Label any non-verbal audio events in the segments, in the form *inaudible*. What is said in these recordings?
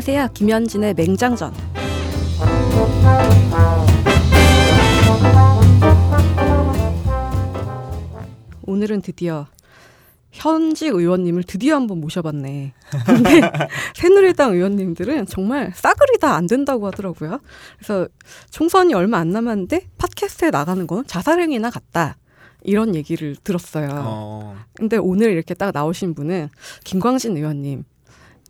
안녕하세요. 김현진의 맹장전. 오늘은 드디어 현직 의원님을 드디어 한번 모셔봤네. 근데 *laughs* 새누리당 의원님들은 정말 싸그리 다 안 된다고 하더라고요. 그래서 총선이 얼마 안 남았는데 팟캐스트에 나가는 건 자살행위나 같다. 이런 얘기를 들었어요. 어. 근데 오늘 이렇게 딱 나오신 분은 김광진 의원님.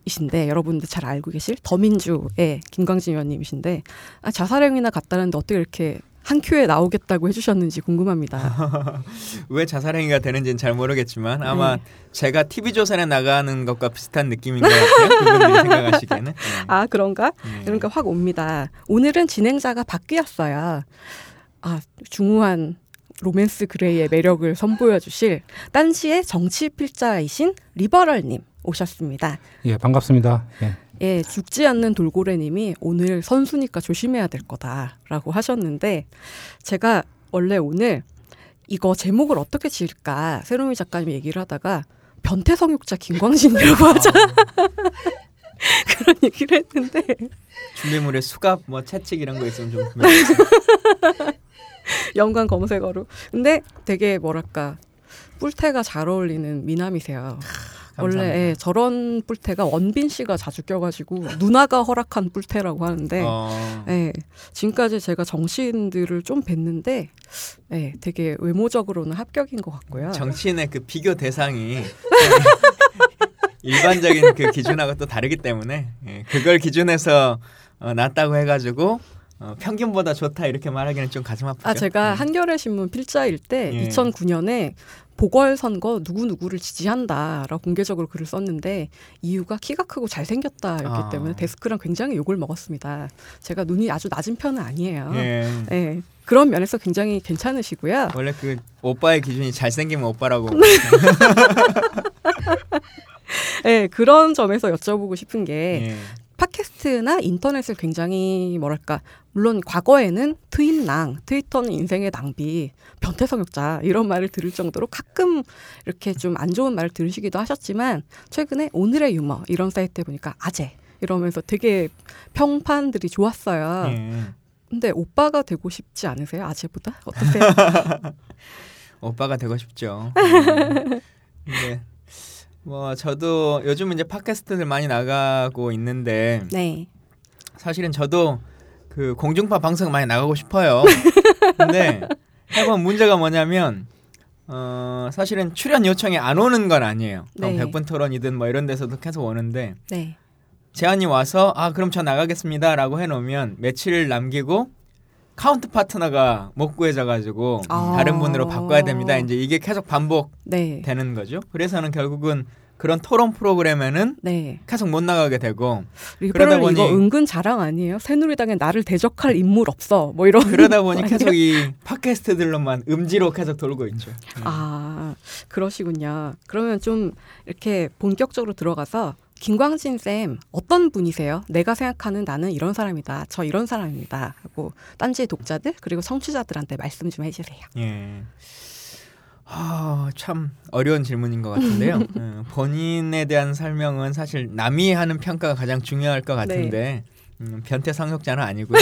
이신데 여러분들 잘 알고 계실 더민주의 김광진 의원님이신데 아, 자살행위나 같다는데 어떻게 이렇게 한 큐에 나오겠다고 해주셨는지 궁금합니다. *laughs* 왜 자살행위가 되는지는 잘 모르겠지만 아마 네. 제가 TV 조선에 나가는 것과 비슷한 느낌인 것 같아요. 생각하시기에는. 네. *laughs* 아 그런가? 네. 그러니까 확 옵니다. 오늘은 진행자가 바뀌었어요. 아 중후한 로맨스 그레이의 매력을 선보여 주실 딴시의 정치 필자이신 리버럴님 오셨습니다. 예, 반갑습니다. 예. 예, 죽지 않는 돌고래님이 오늘 선수니까 조심해야 될 거다라고 하셨는데 제가 원래 오늘 이거 제목을 어떻게 지을까 새로미 작가님 얘기를 하다가 변태 성욕자 김광진이라고 하자 *laughs* 그런 얘기를 했는데 준비물에 수갑 뭐 채찍 이런 거 있으면 좀 *laughs* 연관 검색어로. 근데 되게 뭐랄까 뿔테가 잘 어울리는 미남이세요. 원래 예, 저런 뿔테가 원빈 씨가 자주 껴가지고 누나가 허락한 뿔테라고 하는데 어. 예, 지금까지 제가 정치인들을 좀 뵀는데 예, 되게 외모적으로는 합격인 것 같고요. 정치인의 그 비교 대상이 일반적인 그 기준하고 또 다르기 때문에 예, 그걸 기준해서 어, 낫다고 해가지고 어, 평균보다 좋다 이렇게 말하기는 좀 가슴 아프죠. 아 제가 음. 한겨레 신문 필자일 때 예. 2009년에 보궐선거 누구 누구를 지지한다라고 공개적으로 글을 썼는데 이유가 키가 크고 잘생겼다였기 아. 때문에 데스크랑 굉장히 욕을 먹었습니다. 제가 눈이 아주 낮은 편은 아니에요. 예. 예. 그런 면에서 굉장히 괜찮으시고요. 원래 그 오빠의 기준이 잘생기면 오빠라고. 네, *laughs* 그런 점에서 여쭤보고 싶은 게 예. 팟캐스트나 인터넷을 굉장히 뭐랄까 물론 과거에는 트윈랑 트위터는 인생의 낭비 변태성욕자 이런 말을 들을 정도로 가끔 이렇게 좀 안 좋은 말을 들으시기도 하셨지만 최근에 오늘의 유머 이런 사이트에 보니까 아재 이러면서 되게 평판들이 좋았어요. 예. 근데 오빠가 되고 싶지 않으세요? 아재보다 어떠세요? *laughs* 오빠가 되고 싶죠. *laughs* 음. 네. 뭐 저도 요즘 이제 팟캐스트들 많이 나가고 있는데 네. 사실은 저도 그 공중파 방송 많이 나가고 싶어요. *laughs* 근데 해본 문제가 뭐냐면 어 사실은 출연 요청이 안 오는 건 아니에요. 네. 백분 토론이든 뭐 이런 데서도 계속 오는데 네. 제안이 와서 아 그럼 저 나가겠습니다라고 해놓으면 며칠 남기고 counter partner가 못 구해져가지고 아~ 다른 분으로 바꿔야 됩니다. 이제 이게 계속 반복되는 네. 거죠. 그래서는 결국은 그런 토론 프로그램에는 네. 계속 못 나가게 되고 그러다 보니 이거 은근 자랑 아니에요? 새누리당에 나를 대적할 인물 없어 뭐 이런 그러다 보니 *laughs* 계속 이 팟캐스트들로만 음지로 계속 돌고 있죠. 아 그러시군요. 그러면 좀 이렇게 본격적으로 들어가서 김광진 쌤 어떤 분이세요? 내가 생각하는 나는 이런 사람이다. 저 이런 사람입니다. 하고 딴지 독자들 그리고 청취자들한테 말씀 좀 해주세요. 예. 아, 참 어려운 질문인 것 같은데요. 음, *laughs* 본인에 대한 설명은 사실 남이 하는 평가가 가장 중요할 것 같은데 네. 음, 변태 상속자는 아니고요.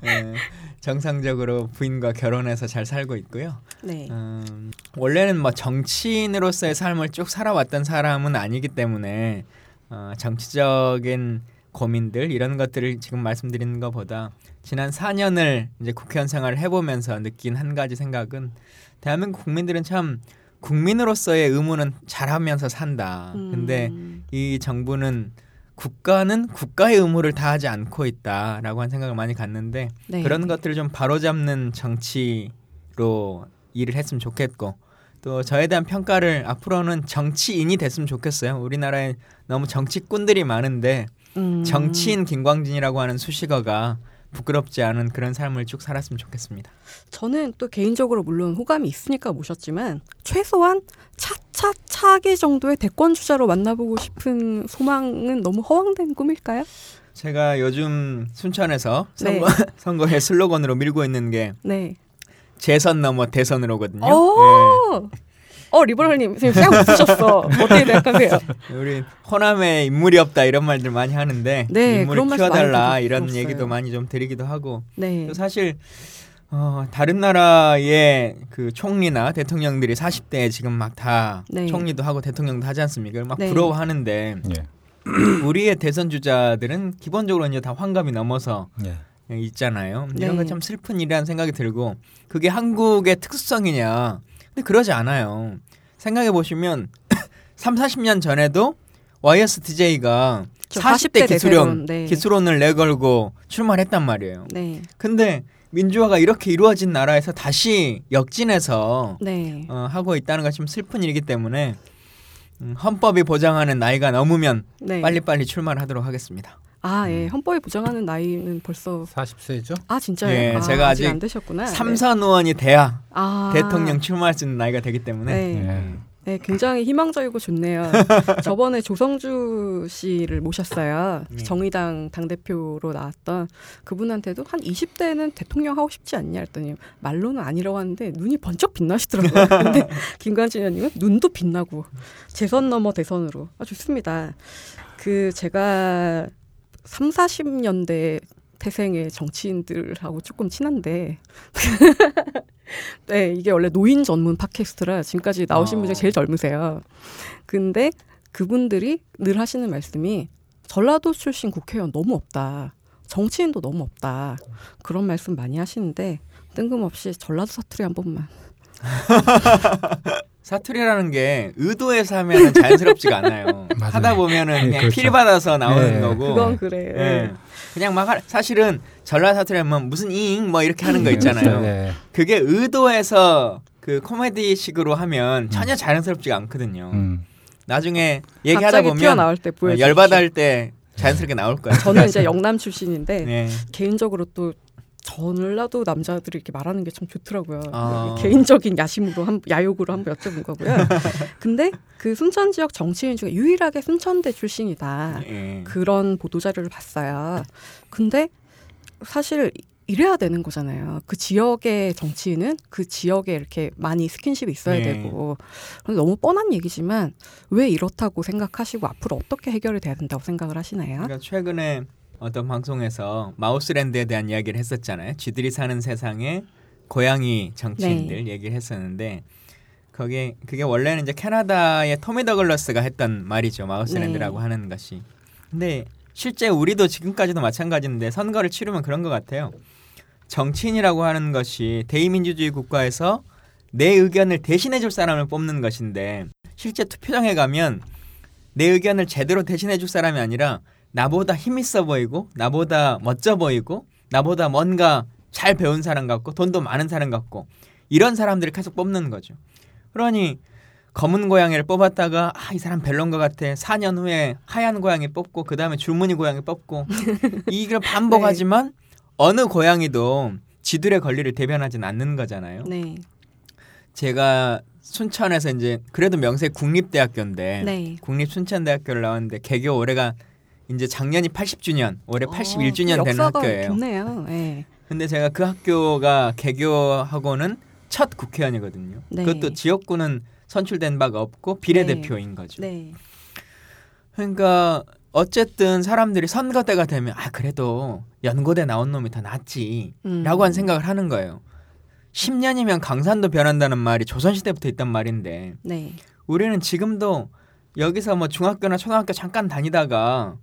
네, *laughs* 정상적으로 부인과 결혼해서 잘 살고 있고요. 네. 음, 원래는 뭐 정치인으로서의 삶을 쭉 살아왔던 사람은 아니기 때문에 어, 정치적인 고민들 이런 것들을 지금 말씀드리는 것보다 지난 4년을 이제 국회의원 생활을 해보면서 느낀 한 가지 생각은 대한민국 국민들은 참 국민으로서의 의무는 잘하면서 산다. 음. 근데 이 정부는 국가는 국가의 의무를 다하지 않고 있다라고 한 생각을 많이 갖는데 네. 그런 것들을 좀 바로잡는 정치로 일을 했으면 좋겠고 또 저에 대한 평가를 앞으로는 정치인이 됐으면 좋겠어요. 우리나라에 너무 정치꾼들이 많은데 음. 정치인 김광진이라고 하는 수식어가 부끄럽지 않은 그런 삶을 쭉 살았으면 좋겠습니다. 저는 또 개인적으로 물론 호감이 있으니까 모셨지만 최소한 차차차기 정도의 대권 주자로 만나보고 싶은 소망은 너무 허황된 꿈일까요? 제가 요즘 순천에서 선거, 네. *laughs* 선거의 슬로건으로 밀고 있는 게 네. 재선 넘어 대선으로거든요. 네. 어 리버럴님 지금 쌩 웃으셨어. 어떻게 생각하세요? 우리 호남에 인물이 없다 이런 말들 많이 하는데 네, 인물을 키워달라 이런 들었어요. 얘기도 많이 좀 드리기도 하고 네. 또 사실 어, 다른 나라의 그 총리나 대통령들이 40대에 지금 막다 네. 총리도 하고 대통령도 하지 않습니까? 막 네. 부러워하는데 예. *clears throat* 우리의 대선 주자들은 기본적으로 이제 다 환갑이 넘어서 예. 있잖아요. 이런 네. 거참 슬픈 일이라는 생각이 들고 그게 한국의 특수성이냐? 근데 그러지 않아요. 생각해 보시면 *coughs* 3, 40년 전에도 YSTJ가 40대, 기술론 네. 기술론을 내걸고 출마를 했단 말이에요. 네. 근데 민주화가 이렇게 이루어진 나라에서 다시 역진해서 네. 어, 하고 있다는 것이 좀 슬픈 일이기 때문에 음, 헌법이 보장하는 나이가 넘으면 네. 빨리빨리 출마를 하도록 하겠습니다. 아, 예. 헌법이 보장하는 나이는 벌써 40세죠? 아, 진짜요? 예, 아, 제가 아직, 안 되셨구나. 삼선 의원이 돼야 아. 대통령 출마할 수 있는 나이가 되기 때문에 네. 네. 네, 굉장히 희망적이고 좋네요. *laughs* 저번에 조성주 씨를 모셨어요. 네. 정의당 당대표로 나왔던 그분한테도 한 20대는 대통령 하고 싶지 않냐 했더니 말로는 아니라고 하는데 눈이 번쩍 빛나시더라고요. *laughs* 근데 김관진 의원님은 눈도 빛나고 재선 넘어 대선으로. 아, 좋습니다. 그 제가 3, 40년대 태생의 정치인들하고 조금 친한데 *laughs* 네 이게 원래 노인 전문 팟캐스트라 지금까지 나오신 분 중에 아. 제일 젊으세요. 근데 그분들이 늘 하시는 말씀이 전라도 출신 국회의원 너무 없다. 정치인도 너무 없다. 그런 말씀 많이 하시는데 뜬금없이 전라도 사투리 한 번만. *laughs* 사투리라는 게 의도해서 하면 자연스럽지가 않아요. *laughs* 하다 보면은 네, 그냥 그렇죠. 필 받아서 나오는 네. 거고. 그건 그래. 네. 그냥 막 하, 사실은 전라 사투리 하면 무슨 잉 뭐 이렇게 하는 거 그렇죠. 있잖아요. 네. 그게 의도해서 그 코미디식으로 하면 음. 전혀 자연스럽지가 않거든요. 음. 나중에 얘기하다 보면 나올 때 열받을 때 자연스럽게 나올 거예요. 저는 이제 영남 출신인데 네. 개인적으로 또 전라도 남자들이 이렇게 말하는 게 참 좋더라고요. 아. 개인적인 야심으로 한 야욕으로 한번 여쭤본 거고요. *laughs* 근데 그 순천 지역 정치인 중에 유일하게 순천대 출신이다. 네. 그런 보도 자료를 봤어요. 근데 사실 이래야 되는 거잖아요. 그 지역의 정치인은 그 지역에 이렇게 많이 스킨십이 있어야 네. 되고 너무 뻔한 얘기지만 왜 이렇다고 생각하시고 앞으로 어떻게 해결이 돼야 된다고 생각을 하시나요? 그러니까 최근에 어떤 방송에서 마우스랜드에 대한 이야기를 했었잖아요. 쥐들이 사는 세상에 고양이 정치인들 네. 얘기를 했었는데 거기 그게 원래는 이제 캐나다의 토미 더글러스가 했던 말이죠. 마우스랜드라고 네. 하는 것이. 근데 실제 우리도 지금까지도 마찬가지인데 선거를 치르면 그런 것 같아요. 정치인이라고 하는 것이 대의민주주의 국가에서 내 의견을 대신해 줄 사람을 뽑는 것인데 실제 투표장에 가면 내 의견을 제대로 대신해 줄 사람이 아니라 나보다 힘 있어 보이고 나보다 멋져 보이고 나보다 뭔가 잘 배운 사람 같고 돈도 많은 사람 같고 이런 사람들을 계속 뽑는 거죠. 그러니 검은 고양이를 뽑았다가 아, 이 사람 별론 것 같아. 4년 후에 하얀 고양이 뽑고 그 다음에 줄무늬 고양이 뽑고 *laughs* 이걸 반복하지만 네. 어느 고양이도 지들의 권리를 대변하진 않는 거잖아요. 네. 제가 순천에서 이제 그래도 명세 국립대학교인데 네. 국립 순천대학교를 나왔는데 개교 올해가 이제 작년이 80주년, 올해 어, 81주년 되는 학교예요. 좋네요. 네. 근데 제가 그 학교가 개교하고는 첫 국회의원이거든요. 네. 그것도 지역구는 선출된 바가 없고 비례대표인 네. 거죠. 네. 그러니까 어쨌든 사람들이 선거 때가 되면 아 그래도 연고대 나온 놈이 더 낫지라고 음. 한 생각을 하는 거예요. 10년이면 강산도 변한다는 말이 조선시대부터 있던 말인데 네. 우리는 지금도 여기서 뭐 중학교나 초등학교 잠깐 다니다가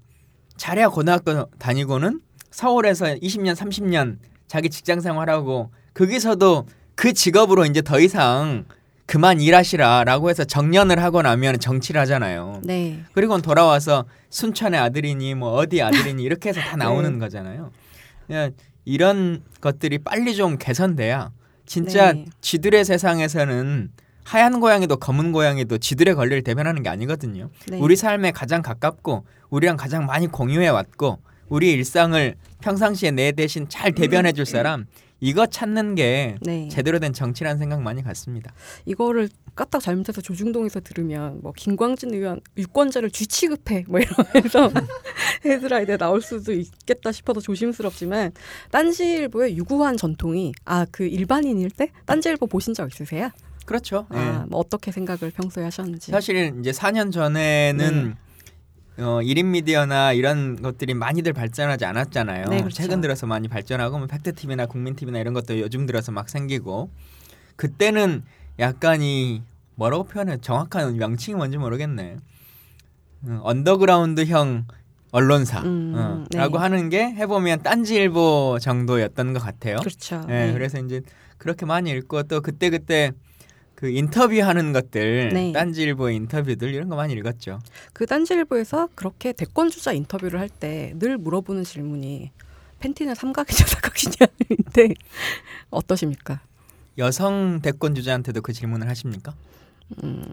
잘해야 고등학교 다니고는 서울에서 20년, 30년 자기 직장 생활하고 거기서도 그 직업으로 이제 더 이상 그만 일하시라라고 해서 정년을 하고 나면 정치를 하잖아요. 네. 그리고 돌아와서 순천의 아들이니 뭐 어디 아들이니 이렇게 해서 다 *laughs* 나오는 네. 거잖아요. 이런 것들이 빨리 좀 개선돼야 진짜 네. 지들의 세상에서는 하얀 고양이도 검은 고양이도 지들의 권리를 대변하는 게 아니거든요. 네. 우리 삶에 가장 가깝고 우리랑 가장 많이 공유해 왔고 우리 일상을 평상시에 내 대신 잘 대변해 줄 사람 이거 찾는 게 네. 제대로 된 정치라는 생각 많이 갖습니다. 이거를 까딱 잘못해서 조중동에서 들으면 뭐 김광진 의원 유권자를 쥐취급해 뭐 이러면서 *laughs* 헤드라인에 나올 수도 있겠다 싶어서 조심스럽지만 딴지일보의 유구한 전통이 아 그 일반인일 때 딴지일보 보신 적 있으세요? 그렇죠. 아, 네. 뭐 어떻게 생각을 평소에 하셨는지. 사실 이제 4년 전에는 네. 어, 1인 미디어나 이런 것들이 많이들 발전하지 않았잖아요. 네, 그렇죠. 최근 들어서 많이 발전하고 뭐 팩트 TV나 국민 TV나 이런 것도 요즘 들어서 막 생기고 그때는 약간 이 뭐라고 표현해 정확한 명칭이 뭔지 모르겠네. 어, 언더그라운드형 언론사 음, 어, 네. 라고 하는 게 해보면 딴지일보 정도였던 것 같아요. 그렇죠. 네, 네. 그래서 이제 그렇게 많이 읽고 또 그때 그때 그 인터뷰하는 것들 네. 딴지일보 인터뷰들 이런 거 많이 읽었죠. 그 딴지일보에서 그렇게 대권 주자 인터뷰를 할 때 늘 물어보는 질문이 팬티는 삼각이냐 사각이냐인데 *laughs* 어떠십니까? 여성 대권 주자한테도 그 질문을 하십니까? 음,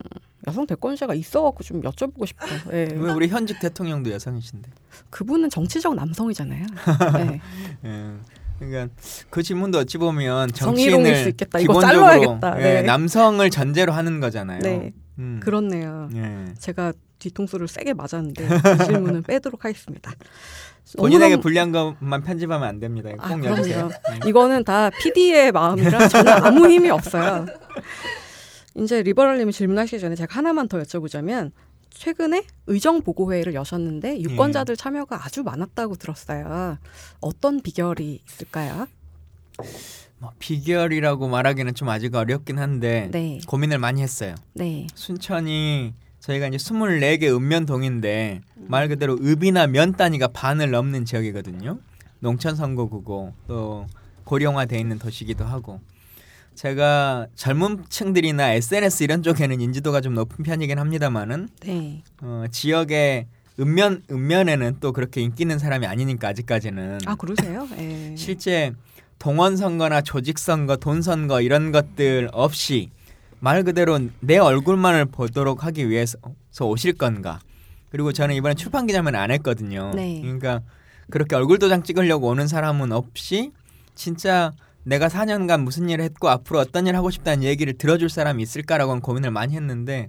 여성 대권자가 있어갖고 좀 여쭤보고 싶어요. 네. *laughs* 왜 우리 현직 대통령도 여성이신데? 그분은 정치적 남성이잖아요. *laughs* 네. 네. 그러니까 그 질문도 어찌 보면 정치인을 기본적으로 네. 네. 남성을 전제로 하는 거잖아요. 네, 음. 그렇네요. 네. 제가 뒤통수를 세게 맞았는데 그 질문은 *laughs* 빼도록 하겠습니다. 본인에게 불리한 것만 편집하면 안 됩니다. 꼭 아, 여주세요. 네. 이거는 다 PD의 마음이라 저는 아무 힘이 없어요. 이제 리버럴님이 질문하시기 전에 제가 하나만 더 여쭤보자면 최근에 의정 보고회를 여셨는데 유권자들 예. 참여가 아주 많았다고 들었어요. 어떤 비결이 있을까요? 뭐 비결이라고 말하기는 좀 아직 어렵긴 한데 네. 고민을 많이 했어요. 네. 순천이 저희가 이제 24개 읍면동인데 말 그대로 읍이나 면 단위가 반을 넘는 지역이거든요. 농촌 선거구고 또 고령화돼 있는 도시기도 하고 제가 젊은 층들이나 SNS 이런 쪽에는 인지도가 좀 높은 편이긴 합니다만은 네. 어, 지역의 읍면 읍면에는 또 그렇게 인기 있는 사람이 아니니까 아직까지는 아 그러세요? 에. 예. 실제 동원 선거나 조직 선거, 돈 선거 이런 것들 없이 말 그대로 내 얼굴만을 보도록 하기 위해서 오실 건가? 그리고 저는 이번에 출판 기자면 안 했거든요. 네. 그러니까 그렇게 얼굴 도장 찍으려고 오는 사람은 없이 진짜 내가 4년간 무슨 일을 했고 앞으로 어떤 일 하고 싶다는 얘기를 들어줄 사람이 있을까라고는 고민을 많이 했는데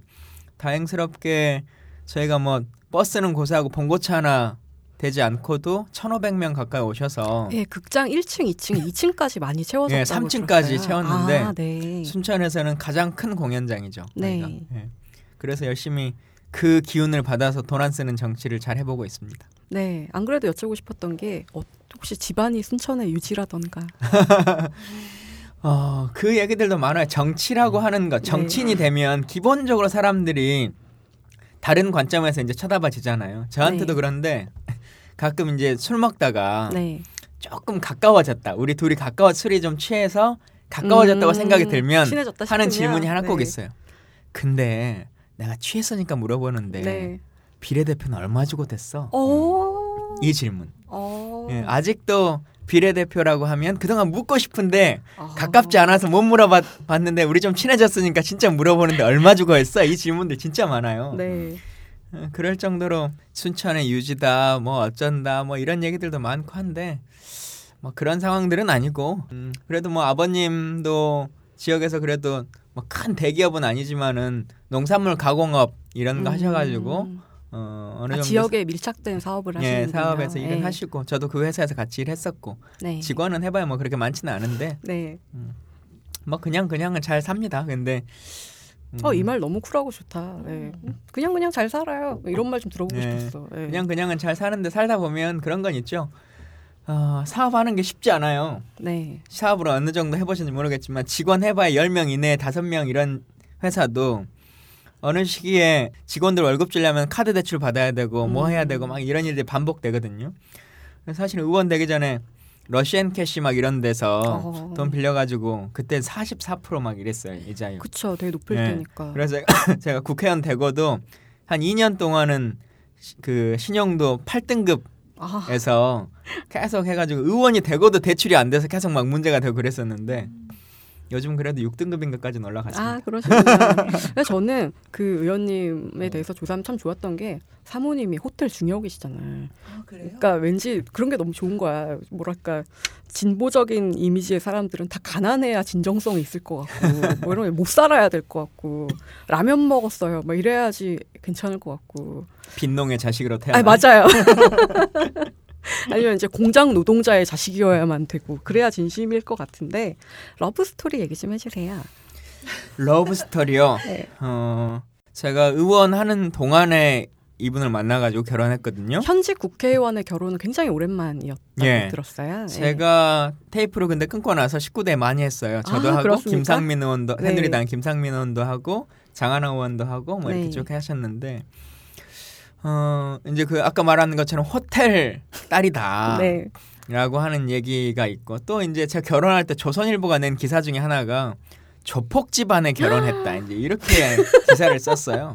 다행스럽게 저희가 뭐 버스는 고사하고 봉고차 하나 되지 않고도 1,500명 가까이 오셔서 예, 극장 1층, 2층, 2층까지 많이 채워졌다고 예, 3층까지 들었어요. 채웠는데 아, 네. 순천에서는 가장 큰 공연장이죠. 네. 예. 그래서 열심히 그 기운을 받아서 돈 안 쓰는 정치를 잘 해보고 있습니다. 네, 안 그래도 여쭤보고 싶었던 게 어, 혹시 집안이 순천에 유지라던가. *laughs* 어, 그 얘기들도 많아요. 정치라고 하는 것, 정치인이 네. 되면 기본적으로 사람들이 다른 관점에서 이제 쳐다봐지잖아요. 저한테도 네. 그런데 가끔 이제 술 먹다가 네. 조금 가까워졌다. 우리 둘이 가까워 술이 좀 취해서 가까워졌다고 음, 생각이 들면 하는 질문이 하나 꼭 네. 있어요. 근데 내가 취했으니까 물어보는데 네. 비례대표는 얼마 주고 됐어? 오. 이 질문. 예, 아직도 비례대표라고 하면 그동안 묻고 싶은데 아. 가깝지 않아서 못 물어봤는데 우리 좀 친해졌으니까 진짜 물어보는데 얼마 주고 했어? 이 질문들 진짜 많아요. 네. 예, 그럴 정도로 순천의 유지다 뭐 어쩐다 뭐 이런 얘기들도 많고 한데 뭐 그런 상황들은 아니고 음, 그래도 뭐 아버님도 지역에서 그래도 뭐 큰 대기업은 아니지만은 농산물 가공업 이런 거 음. 하셔가지고 어, 어느 아, 정도 지역에 밀착된 사업을 하시는 예, 사업에서 일을 네. 하시고 저도 그 회사에서 같이 일했었고 네. 직원은 해봐야 뭐 그렇게 많지는 않은데 네. 음, 뭐 그냥 그냥은 잘 삽니다. 근데 음. 어이 말 너무 쿨하고 좋다. 네. 그냥 그냥 잘 살아요. 이런 말 좀 들어보고 네. 싶었어. 네. 그냥 그냥은 잘 사는데 살다 보면 그런 건 있죠. 어, 사업하는 게 쉽지 않아요. 네. 사업을 어느 정도 해보셨는지 모르겠지만 직원 해봐야 10명 이내 5명 이런 회사도 어느 시기에 직원들 월급 주려면 카드 대출 받아야 되고 뭐 해야 되고 막 이런 일들이 반복되거든요. 사실 의원 되기 전에 러시앤캐시 막 이런 데서 어. 돈 빌려가지고 그때 44%막 이랬어요 이자율. 그쵸, 되게 높을 네. 테니까. 그래서 제가 *coughs* 국회의원 되고도 한 2년 동안은 그 신용도 8등급 에서 계속 해가지고 의원이 되고도 대출이 안 돼서 계속 막 문제가 되고 그랬었는데 요즘 그래도 6등급인 것까지는 올라갔습니다. 아, 그러시군요. *laughs* 저는 그 의원님에 대해서 조사하면 참 좋았던 게 사모님이 호텔 중역이시잖아요. 아, 그러니까 왠지 그런 게 너무 좋은 거야. 뭐랄까 진보적인 이미지의 사람들은 다 가난해야 진정성이 있을 것 같고 뭐 이런 못 살아야 될 것 같고 라면 먹었어요. 뭐 이래야지 괜찮을 것 같고. 빈농의 자식으로 태어나. 아, 맞아요. *laughs* *laughs* 아니면 이제 공장 노동자의 자식이어야만 되고 그래야 진심일 것 같은데 러브 스토리 얘기 좀 해주세요. 러브 스토리요. *laughs* 네. 어 제가 의원하는 동안에 이분을 만나가지고 결혼했거든요. 현직 국회의원의 결혼은 굉장히 오랜만이었다고 예. 들었어요. 제가 예. 테이프를 근데 끊고 나서 19대 많이 했어요. 저도 아, 하고 그렇습니까? 김상민 의원도 네. 새누리당 김상민 의원도 하고 장하나 의원도 하고 뭐 이렇게 네. 쭉 하셨는데 어 이제 그 아까 말한 것처럼 호텔 딸이다. *laughs* 네. 라고 하는 얘기가 있고 또 이제 제가 결혼할 때 조선일보가 낸 기사 중에 하나가 조폭 집안에 결혼했다 이제 이렇게 *laughs* 기사를 썼어요.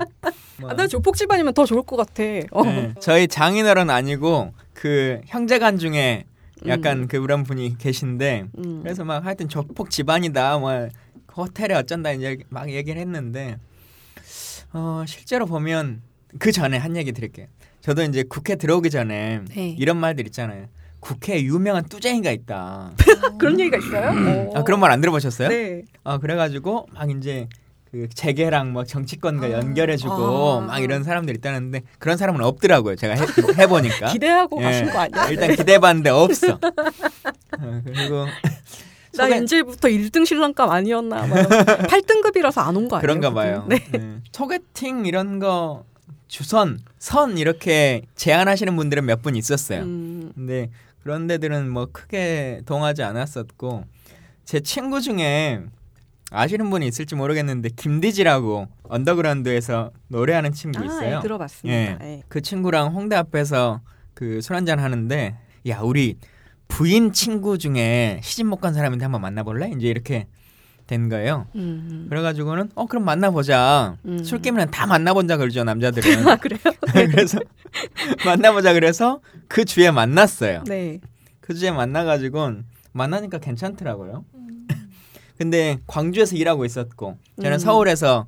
뭐. 아, 난 조폭 집안이면 더 좋을 것 같아. 어. 네, 저희 장인어른 아니고 그 형제간 중에 약간 음. 그런 분이 계신데 음. 그래서 막 하여튼 조폭 집안이다 뭐 호텔에 어쩐다 이제 막 얘기를 했는데 어 실제로 보면 그 전에 한 얘기 드릴게요. 저도 이제 국회 들어오기 전에 네. 이런 말들 있잖아요. 국회에 유명한 뚜쟁이가 있다. *laughs* 그런 얘기가 있어요? 아 그런 말 안 들어보셨어요? 네. 아 그래가지고 막 이제 그 재계랑 뭐 정치권과 아. 연결해주고 아. 막 이런 사람들 있다는데 그런 사람은 없더라고요. 제가 해, 해보니까 *laughs* 기대하고 예. 가신 거 아니야? 일단 기대봤는데 없어. 어, *laughs* 그리고 나 소개... 이제부터 1등 신랑감 아니었나? 8등급이라서 안 온 거 아니에요? 그런가 봐요. 네. 네. 소개팅 이런 거 주선, 선 이렇게 제안하시는 분들은 몇 분 있었어요. 음. 근데 그런 데들은 뭐 크게 동하지 않았었고 제 친구 중에 아시는 분이 있을지 모르겠는데 김디지라고 언더그라운드에서 노래하는 친구 아, 있어요. 아, 예, 들어봤습니다. 예. 예. 그 친구랑 홍대 앞에서 그 술 한잔 하는데 야 우리 부인 친구 중에 시집 못 간 사람인데 한번 만나볼래? 이제 이렇게 된 거예요. 음. 그래가지고는 어 그럼 만나보자. 음. 술게임은 다 만나보자 그러죠 남자들은. *laughs* 아 그래요? *laughs* 그래서 만나보자 그래서 그 주에 만났어요. 네. 그 주에 만나가지고 만나니까 괜찮더라고요. 음. *laughs* 근데 광주에서 일하고 있었고 저는 음. 서울에서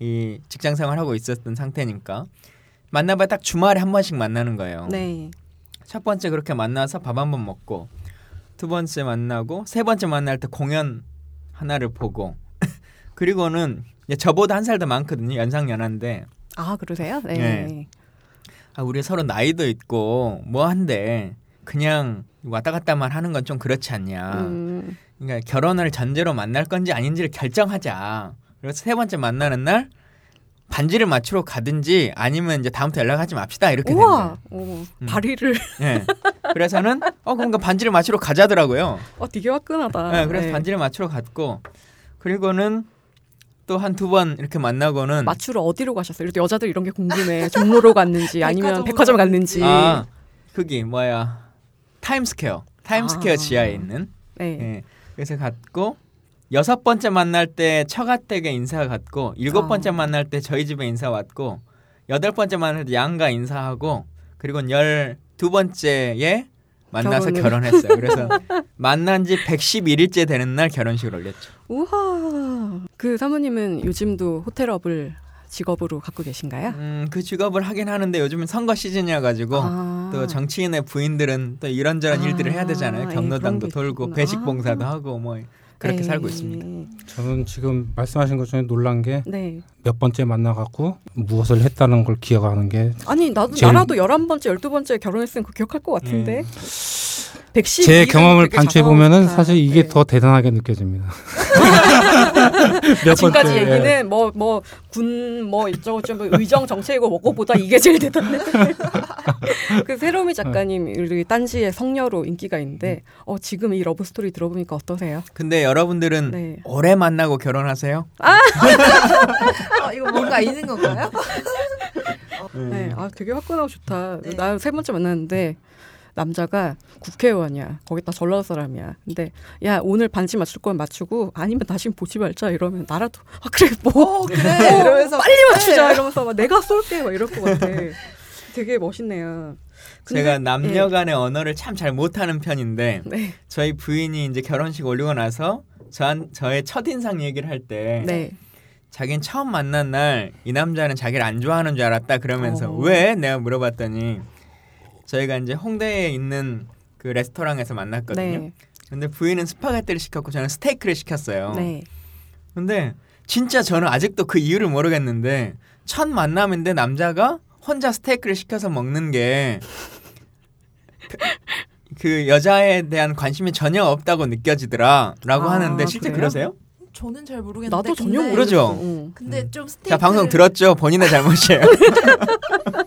이 직장 생활하고 있었던 상태니까 만나봐 딱 주말에 한 번씩 만나는 거예요. 네. 첫 번째 그렇게 만나서 밥 한 번 먹고 두 번째 만나고 세 번째 만날 때 공연 하나를 보고 *laughs* 그리고는 저보다 한 살 더 많거든요. 연상 연하인데. 아 그러세요? 네. 네. 아 우리 서로 나이도 있고 뭐 한데 그냥 왔다 갔다만 하는 건 좀 그렇지 않냐. 음. 그러니까 결혼을 전제로 만날 건지 아닌지를 결정하자. 그래서 세 번째 만나는 날 반지를 맞추러 가든지 아니면 이제 다음부터 연락하지 맙시다 이렇게 우와, 오, 음. 발의를. 네. 그래서는 어 그러니까 반지를 맞추러 가자더라고요. 어 되게 화끈하다. 네, 그래서 네. 반지를 맞추러 갔고 그리고는 또 한 두 번 이렇게 만나고는 맞추러 어디로 가셨어요? 이렇게 여자들 이런 게 궁금해. 종로로 갔는지 아니면 백화점 갔는지. 아 거기 뭐야 타임스퀘어 타임스퀘어 아. 지하에 있는. 네. 네. 그래서 갔고 여섯 번째 만날 때 처가댁에 인사 갔고 일곱 번째 아. 만날 때 저희 집에 인사 왔고 여덟 번째 만날 때 양가 인사하고 그리고 열 두 번째에 만나서 결혼을. 결혼했어요. 그래서 *laughs* 만난 지 111일째 되는 날 결혼식을 올렸죠. 우와. 그 사모님은 요즘도 호텔업을 직업으로 갖고 계신가요? 음, 그 직업을 하긴 하는데 요즘은 선거 시즌이어 가지고 아. 또 정치인의 부인들은 또 이런저런 아. 일들을 해야 되잖아요. 예, 경로당도 돌고 배식 봉사도 하고 뭐 그렇게 네. 살고 있습니다. 저는 지금 말씀하신 것 중에 놀란 게몇 네. 번째 만나갖고 무엇을 했다는 걸 기억하는 게 아니 나도 제일... 나라도 열한 번째 열두 번째 결혼했으면 그 기억할 것 같은데. 네. 제 경험을 반추해 보면은 사실 이게 네. 더 대단하게 느껴집니다. *laughs* 지금까지 얘기는 뭐 뭐 군뭐 뭐 이쪽 좀 의정 정책이고 뭐고보다 이게 제일 대단해. *laughs* 그 새로미 작가님 우리 딴지의 성녀로 인기가 있는데 어 지금 이 러브 스토리 들어보니까 어떠세요? 근데 여러분들은 네. 오래 만나고 결혼하세요? 아 *laughs* 어, 이거 뭔가 있는 건가요? 네, 아 되게 화끈하고 좋다. 네. 나세 번째 만났는데. 남자가 국회의원이야. 거기다 전라도 사람이야. 근데 야 오늘 반지 맞출 건 맞추고 아니면 다시 보지 말자 이러면 나라도 아 그래 뭐 어, 그래 어, 이러면서 빨리 맞추자 네. 이러면서 막 내가 쏠게 막 이럴 것 같아. *laughs* 되게 멋있네요. 제가 남녀간의 네. 언어를 참 잘 못하는 편인데 네. 저희 부인이 이제 결혼식 올리고 나서 저 저의 첫 인상 얘기를 할때 네. 자기는 처음 만난 날 이 남자는 자기를 안 좋아하는 줄 알았다 그러면서 어. 왜 내가 물어봤더니 저희가 이제 홍대에 있는 그 레스토랑에서 만났거든요. 네. 근데 부인은 스파게티를 시켰고 저는 스테이크를 시켰어요. 네. 근데 진짜 저는 아직도 그 이유를 모르겠는데 첫 만남인데 남자가 혼자 스테이크를 시켜서 먹는 게 *laughs* 그 여자에 대한 관심이 전혀 없다고 느껴지더라라고 아, 하는데 실제 그래요? 그러세요? 저는 잘 모르겠는데 나도 전혀 모르죠. 근데 음. 좀 스테이크 자 방송 들었죠? 본인의 잘못이에요. *laughs*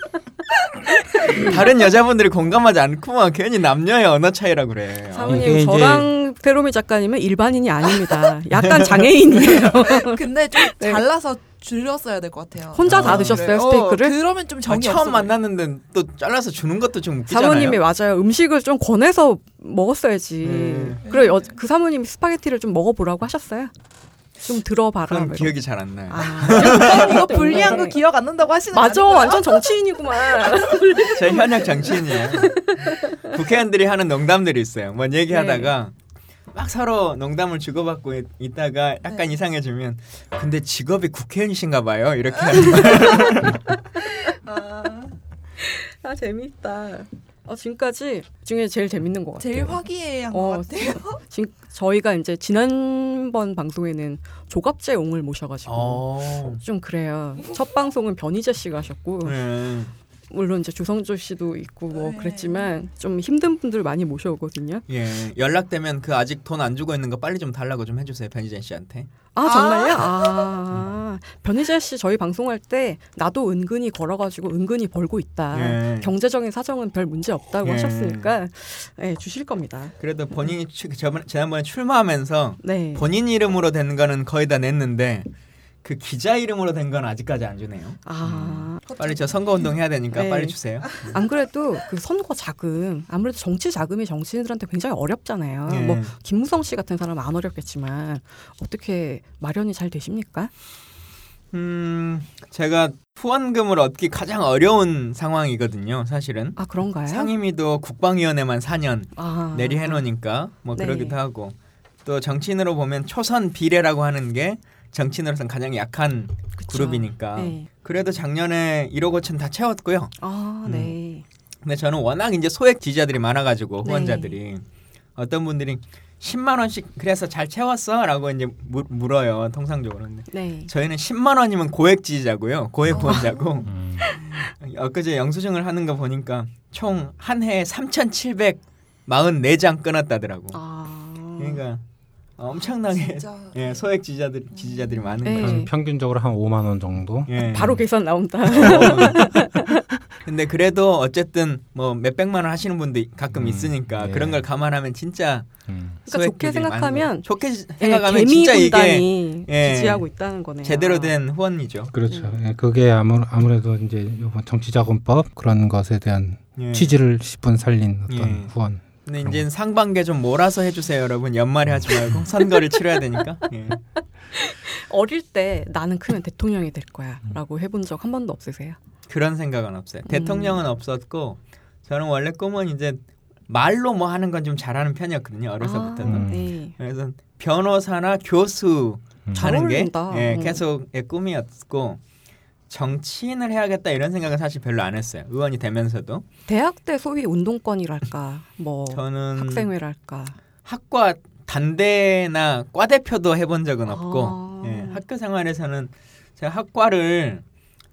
다른 여자분들이 공감하지 않고만 괜히 남녀의 언어 차이라 그래. 사모님 저랑 페로미 작가님은 일반인이 아닙니다. 약간 장애인이에요. *laughs* 근데 좀 네. 잘라서 줄였어야 될 것 같아요. 혼자 아, 다 드셨어요 그래. 스테이크를? 어, 그러면 좀 정이 아, 처음 만났는데 또 잘라서 주는 것도 좀 웃기잖아요. 사모님이 맞아요. 음식을 좀 권해서 먹었어야지. 음. 그래 여, 그 사모님이 스파게티를 좀 먹어보라고 하셨어요. 좀 들어봐라. 그럼 기억이 잘 안 나요. 아, *laughs* 이거 불리한 거 기억 안 난다고 하시는 맞아, 완전 정치인이구만. *laughs* 제 현역 정치인이에요. 국회의원들이 하는 농담들이 있어요. 뭔 얘기하다가 네. 막 서로 농담을 주고받고 있다가 약간 네. 이상해지면 근데 직업이 국회의원이신가 봐요. 이렇게 *laughs* 하는 거예요. 아, 아 재밌다. 어, 지금까지 중에 제일 재밌는 것 같아요. 제일 화기애애한 어, 것 같아요. 지금 저희가 이제 지난번 방송에는 조갑제옹을 모셔가지고 어. 좀 그래요. 첫 방송은 변희재 씨가 하셨고 네. 물론 이제 조성조 씨도 있고 뭐 네. 그랬지만 좀 힘든 분들 많이 모셔오거든요. 예, 연락되면 그 아직 돈 안 주고 있는 거 빨리 좀 달라고 좀 해주세요 변희재 씨한테. 아 정말요? 아, 아. 변희재 씨 저희 방송할 때 나도 은근히 걸어가지고 은근히 벌고 있다. 예. 경제적인 사정은 별 문제 없다고 예. 하셨으니까 예, 주실 겁니다. 그래도 본인이 저번 지난번에 출마하면서 네. 본인 이름으로 된 거는 거의 다 냈는데 그 기자 이름으로 된 건 아직까지 안 주네요. 아 음. 빨리 저 선거 운동 해야 되니까 네. 빨리 주세요. 안 그래도 그 선거 자금 아무래도 정치 자금이 정치인들한테 굉장히 어렵잖아요. 네. 뭐 김무성 씨 같은 사람은 안 어렵겠지만 어떻게 마련이 잘 되십니까? 음 제가 후원금을 얻기 가장 어려운 상황이거든요. 사실은. 아 그런가요? 상임위도 국방위원회만 4년 아. 내리 해놓으니까 뭐 네. 그러기도 하고 또 정치인으로 보면 초선 비례라고 하는 게 정치인으로서는 가장 약한 그쵸. 그룹이니까. 네. 그래도 작년에 1억 5천 다 채웠고요. 아, 음. 네. 근데 저는 워낙 이제 소액 지지자들이 많아가지고 네. 후원자들이 네. 어떤 분들이 10만 원씩 그래서 잘 채웠어라고 이제 물, 물어요 통상적으로. 네. 저희는 10만 원이면 고액 지지자고요, 고액 후원자고. 음. 엊그제 영수증을 하는 거 보니까 총 한 해에 3,744장 끊었다더라고. 아. 그러니까 엄청나게 *laughs* 예, 소액 지지자들 지지자들이 많은 네. 거죠. 평균적으로 한 5만 원 정도. 예. 바로 계산 나온다. *laughs* 근데 그래도 어쨌든 뭐 몇백만 원 하시는 분도 가끔 음, 있으니까 예. 그런 걸 감안하면 진짜 음. 그러니까 좋게 생각하면 좋게 생각하면 예, 진짜 이게 예, 지지하고 있다는 거네요. 제대로 된 후원이죠. 그렇죠. 음. 예, 그게 아무, 아무래도 이제 이번 정치자금법 그런 것에 대한 예. 취지를 10분 살린 어떤 예. 후원. 근데 이제 상반기에 좀 몰아서 해주세요, 여러분. 연말에 하지 말고 선거를 치러야 되니까. 예. *laughs* 어릴 때 나는 크면 대통령이 될 거야라고 해본 적 한 번도 없으세요? 그런 생각은 없어요. 음. 대통령은 없었고 저는 원래 꿈은 이제 말로 뭐 하는 건 좀 잘하는 편이었거든요. 어려서부터는. 아, 네. 그래서 변호사나 교수 음. 하는 게 예, 어. 계속 의 꿈이었고 정치인을 해야겠다 이런 생각은 사실 별로 안 했어요. 의원이 되면서도. 대학 때 소위 운동권이랄까, 뭐 저는 학생회랄까. 학과 단대나 과 대표도 해본 적은 없고 아. 예, 학교 생활에서는 제가 학과를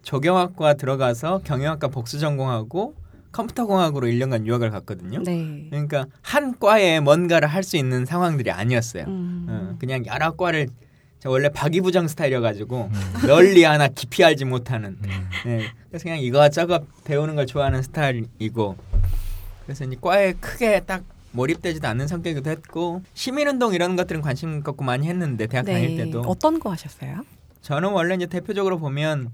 조경학과 들어가서 경영학과 복수 전공하고 컴퓨터공학으로 1년간 유학을 갔거든요. 네. 그러니까 한 과에 뭔가를 할 수 있는 상황들이 아니었어요. 음. 어, 그냥 여러 과를 저 원래 박이부정 스타일이어가지고 음. 널리 하나 깊이 알지 못하는. 음. 네. 그래서 그냥 이거저거 배우는 걸 좋아하는 스타일이고. 그래서 이제 과에 크게 딱 몰입되지도 않는 성격이기도 했고 시민운동 이런 것들은 관심 갖고 많이 했는데 대학 네. 다닐 때도 어떤 거 하셨어요? 저는 원래 이제 대표적으로 보면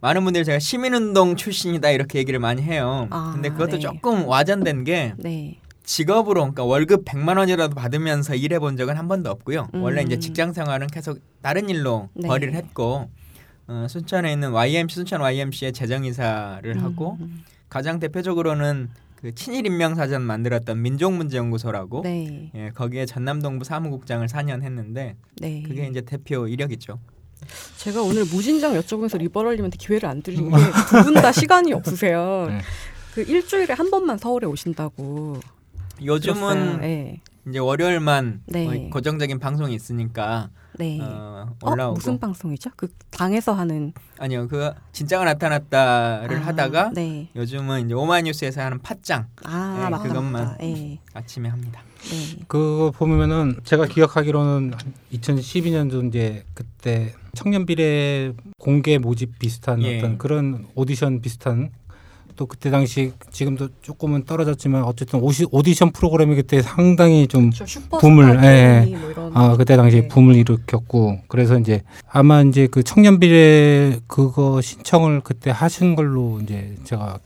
많은 분들이 제가 시민운동 출신이다 이렇게 얘기를 많이 해요. 아, 근데 그것도 네. 조금 와전된 게 네. 직업으로 그러니까 월급 100만 원이라도 받으면서 일해 본 적은 한 번도 없고요. 음. 원래 이제 직장 생활은 계속 다른 일로 네. 벌이를 했고 어, 순천에 있는 YMC 순천 YMC의 재정 이사를 음. 하고 가장 대표적으로는 그 친일 인명 사전 만들었던 민족문제연구소라고 네. 예, 거기에 전남동부 사무국장을 4년 했는데 네. 그게 이제 대표 이력이죠. 제가 오늘 무진장 여쭤보면서 리버럴님한테 기회를 안 드리는 *laughs* 게두 분 다 시간이 없으세요. 네. 그 일주일에 한 번만 서울에 오신다고. 요즘은 네. 이제 월요일만 네. 고정적인 방송이 있으니까 네. 어, 올라오고 어, 무슨 방송이죠? 그 당에서 하는 아니요 그 진짜가 나타났다를 아, 하다가 네. 요즘은 이제 오마이뉴스에서 하는 팟짱 아, 네, 맞다, 그것만 맞다. 네. 아침에 합니다. 네. 그거 보면은 제가 기억하기로는 2012년도 이제 그때 청년 비례 공개 모집 비슷한 예. 어떤 그런 오디션 비슷한 또 그때 당시 지금도 조금은 떨어졌지만 어쨌든 오시, 오디션 프로그램이 그때 상당히 좀 그렇죠. 붐을 예, 뭐 아 그때 당시 네. 붐을 일으켰고 그래서 이제 아마 이제 그 청년 비례 그거 신청을 그때 하신 걸로 이제 제가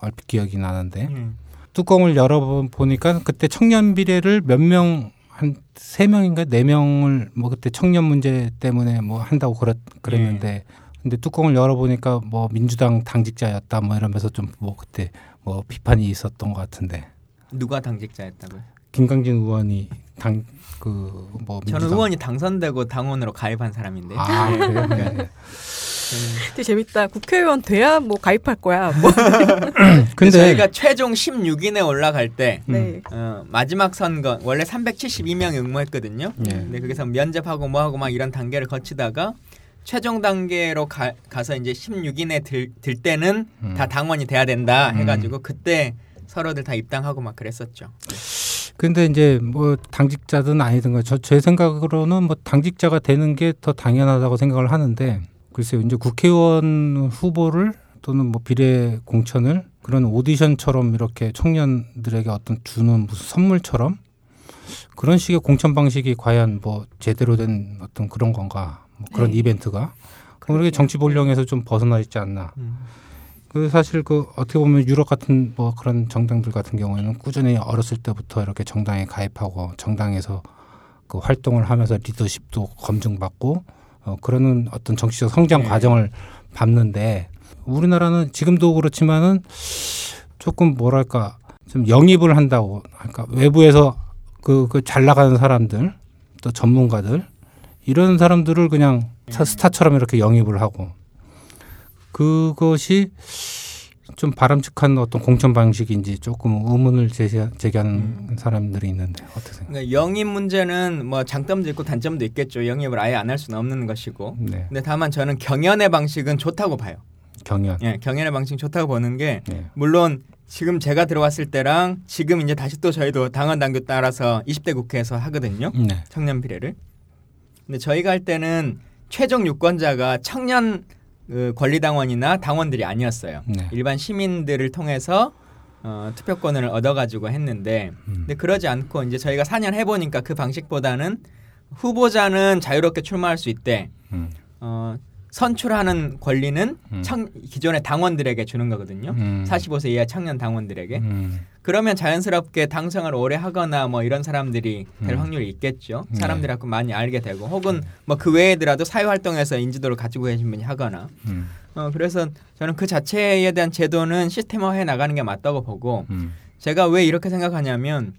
얼핏 기억이 나는데 음. 뚜껑을 열어 보니까 그때 청년 비례를 몇 명 한 세 명인가 네 명을 뭐 그때 청년 문제 때문에 뭐 한다고 그랬 그랬는데 네. 근데 뚜껑을 열어보니까 뭐 민주당 당직자였다 뭐 이러면서 좀 뭐 그때 뭐 비판이 있었던 것 같은데 누가 당직자였다고요? 김강진 의원이 당 그 뭐 저는 의원이 당선되고 당원으로 가입한 사람인데. 아 그래요? 네. 네. 되게 재밌다. 국회의원 돼야 뭐 가입할 거야. 뭐. *laughs* 근데 저희가 최종 16인에 올라갈 때 네. 어, 마지막 선거 원래 372명 응모했거든요. 네. 근데 거기서 면접하고 뭐하고 막 이런 단계를 거치다가 최종 단계로 가, 서 이제 16인에 들, 들 때는 음. 다 당원이 돼야 된다 음. 해가지고 그때 서로들 다 입당하고 막 그랬었죠. 근데 이제 뭐 당직자든 아니든 저제 생각으로는 뭐 당직자가 되는 게 더 당연하다고 생각을 하는데 글쎄요 이제 국회의원 후보를 또는 뭐 비례 공천을 그런 오디션처럼 이렇게 청년들에게 어떤 주는 무슨 선물처럼 그런 식의 공천 방식이 과연 뭐 제대로 된 어떤 그런 건가 뭐 그런 네. 이벤트가 그게 정치 본령에서 좀 벗어나 있지 않나. 음. 그 사실 그 어떻게 보면 유럽 같은 뭐 그런 정당들 같은 경우에는 꾸준히 어렸을 때부터 이렇게 정당에 가입하고 정당에서 그 활동을 하면서 리더십도 검증받고 어 그러는 어떤 정치적 성장 네. 과정을 밟는데 우리나라는 지금도 그렇지만은 조금 뭐랄까 좀 영입을 한다고 그러니까 외부에서 그, 그 잘 나가는 사람들 또 전문가들 이런 사람들을 그냥 음. 스타처럼 이렇게 영입을 하고 그것이 좀 바람직한 어떤 공천 방식인지 조금 의문을 제시, 제기하는 음. 사람들이 있는데 어떠세요? 그러니까 영입 문제는 뭐 장점도 있고 단점도 있겠죠. 영입을 아예 안 할 수는 없는 것이고. 네. 근데 다만 저는 경연의 방식은 좋다고 봐요. 경연. 예, 경연의 방식 좋다고 보는 게 네. 물론 지금 제가 들어왔을 때랑 지금 이제 다시 또 저희도 당원 당규 따라서 20대 국회에서 하거든요. 네. 청년 비례를. 근데 저희가 할 때는 최종 유권자가 청년 그 권리당원이나 당원들이 아니었어요. 네. 일반 시민들을 통해서 어, 투표권을 얻어가지고 했는데, 음. 근데 그러지 않고 이제 저희가 4년 해보니까 그 방식보다는 후보자는 자유롭게 출마할 수 있대. 음. 어, 선출하는 권리는 음. 청, 기존의 당원들에게 주는 거거든요. 음. 45세 이하 청년 당원들에게. 음. 그러면 자연스럽게 당선을 오래 하거나 뭐 이런 사람들이 될 음. 확률이 있겠죠. 네. 사람들하고 많이 알게 되고 혹은 음. 뭐그 외에더라도 사회 활동에서 인지도를 가지고 계신 분이 하거나. 음. 어 그래서 저는 그 자체에 대한 제도는 시스템화해 나가는 게 맞다고 보고 제가 왜 이렇게 생각하냐면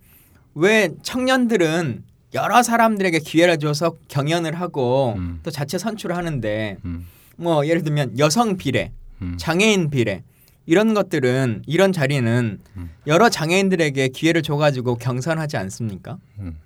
왜 청년들은 여러 사람들에게 기회를 줘서 경연을 하고 음. 또 자체 선출을 하는데 음. 뭐 예를 들면 여성 비례, 음. 장애인 비례 이런 것들은 이런 자리는 음. 여러 장애인들에게 기회를 줘가지고 경선하지 않습니까? 음.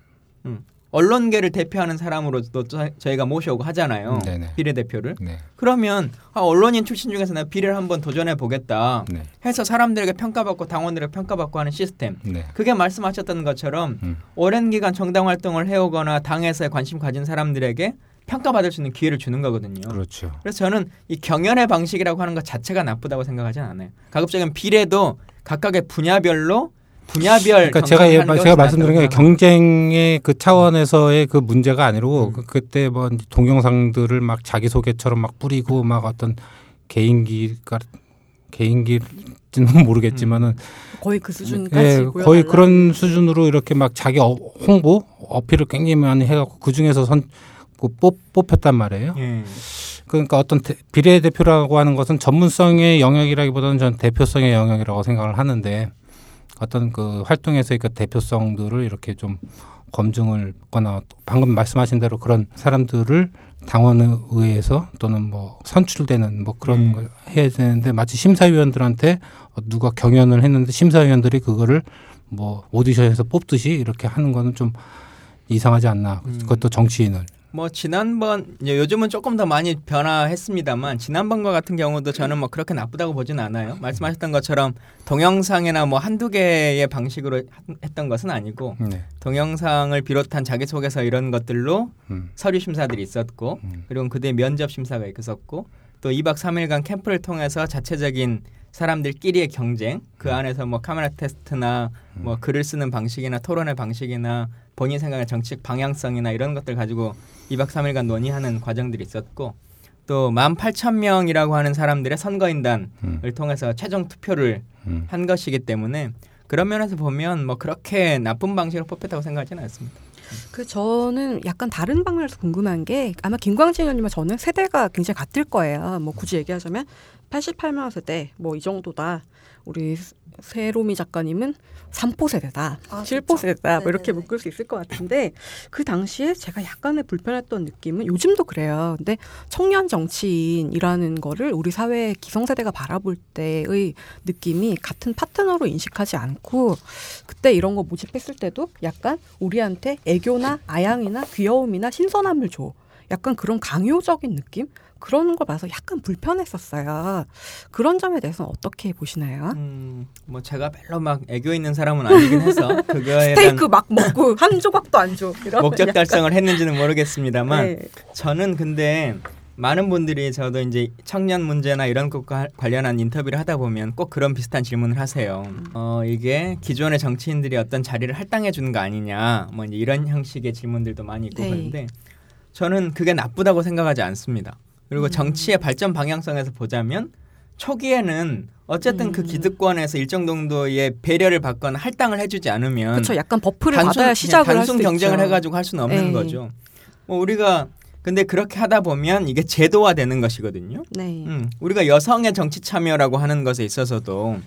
음. 언론계를 대표하는 사람으로도 저희가 모셔오고 하잖아요. 네네. 비례대표를. 네. 그러면 아, 언론인 출신 중에서 나 비례를 한번 도전해 보겠다 네. 해서 사람들에게 평가받고 당원들에게 평가받고 하는 시스템. 네. 그게 말씀하셨던 것처럼 음. 오랜 기간 정당 활동을 해오거나 당에서 관심 가진 사람들에게 평가받을 수 있는 기회를 주는 거거든요. 그렇죠. 그래서 저는 이 경연의 방식이라고 하는 것 자체가 나쁘다고 생각하지는 않아요. 가급적이면 비례도 각각의 분야별로 분야별 그러니까 제가 예, 제가 말씀드린 게 경쟁의 그 차원에서의 그 문제가 아니고 음. 그, 그때 뭐 동영상들을 막 자기 소개처럼 막 뿌리고 막 어떤 개인기가 개인기는 *laughs* 모르겠지만은 음. 거의 그 수준까지 예, 거의 그런 수준으로 이렇게 막 자기 어, 홍보 어필을 굉장히 많이 해갖고 그 중에서 선그 뽑, 뽑혔단 말이에요. 예. 그러니까 어떤 대, 비례대표라고 하는 것은 전문성의 영역이라기보다는 전 대표성의 영역이라고 생각을 하는데 어떤 그 활동에서의 그 대표성들을 이렇게 좀 검증을 거나 방금 말씀하신 대로 그런 사람들을 당원에 의해서 또는 뭐 선출되는 뭐 그런 음. 걸 해야 되는데 마치 심사위원들한테 누가 경연을 했는데 심사위원들이 그거를 뭐 오디션에서 뽑듯이 이렇게 하는 거는 좀 이상하지 않나. 음. 그것도 정치인을. 뭐 지난번 요즘은 조금 더 많이 변화했습니다만 지난번과 같은 경우도 저는 뭐 그렇게 나쁘다고 보진 않아요. 말씀하셨던 것처럼 동영상이나 뭐 한두 개의 방식으로 했던 것은 아니고 네. 동영상을 비롯한 자기소개서 이런 것들로 음. 서류 심사들이 있었고 음. 그리고 그때 면접 심사가 있었고 또 2박 3일간 캠프를 통해서 자체적인 사람들끼리의 경쟁 그 음. 안에서 뭐 카메라 테스트나 음. 뭐 글을 쓰는 방식이나 토론의 방식이나 본인 생각의 정책 방향성이나 이런 것들 가지고 2박 3일간 논의하는 과정들이 있었고 또 18,000명이라고 하는 사람들의 선거인단을 음. 통해서 최종 투표를 음. 한 것이기 때문에 그런 면에서 보면 뭐 그렇게 나쁜 방식으로 뽑혔다고 생각하지는 않습니다. 그 저는 약간 다른 방면에서 궁금한 게 아마 김광진 의원님과 저는 세대가 굉장히 같을 거예요. 뭐 굳이 얘기하자면 88만 세대 뭐 이 정도다. 우리 세로미 작가님은 3포 세대다, 아, 7포 세대다, 뭐 이렇게 묶을 수 있을 것 같은데 그 당시에 제가 약간의 불편했던 느낌은 요즘도 그래요. 근데 청년 정치인이라는 거를 우리 사회 기성세대가 바라볼 때의 느낌이 같은 파트너로 인식하지 않고 그때 이런 거 모집했을 때도 약간 우리한테 애교나 아양이나 귀여움이나 신선함을 줘. 약간 그런 강요적인 느낌? 그런 걸 봐서 약간 불편했었어요. 그런 점에 대해서 어떻게 보시나요? 음, 뭐 제가 별로 막 애교 있는 사람은 아니긴 해서 그거에 스테이크 막 먹고 *laughs* 한 조각도 안 줘. 목적 달성을 했는지는 모르겠습니다만 네. 저는 근데 많은 분들이 저도 이제 청년 문제나 이런 것과 관련한 인터뷰를 하다 보면 꼭 그런 비슷한 질문을 하세요. 음. 어 이게 기존의 정치인들이 어떤 자리를 할당해 주는 거 아니냐, 뭐 이제 이런 형식의 질문들도 많이 있고 네. 그런데 저는 그게 나쁘다고 생각하지 않습니다. 그리고 음. 정치의 발전 방향성에서 보자면 초기에는 어쨌든 그 음. 그 기득권에서 일정 정도의 배려를 받거나 할당을 해주지 않으면 그렇죠. 약간 buff를 단순, 받아야 시작을 단순 경쟁을 있죠. 해가지고 할 수는 없는 에이. 네. 거죠. 뭐 우리가 근데 그렇게 하다 보면 이게 제도화되는 것이거든요. 네. 음, 우리가 여성의 정치 참여라고 하는 것에 있어서도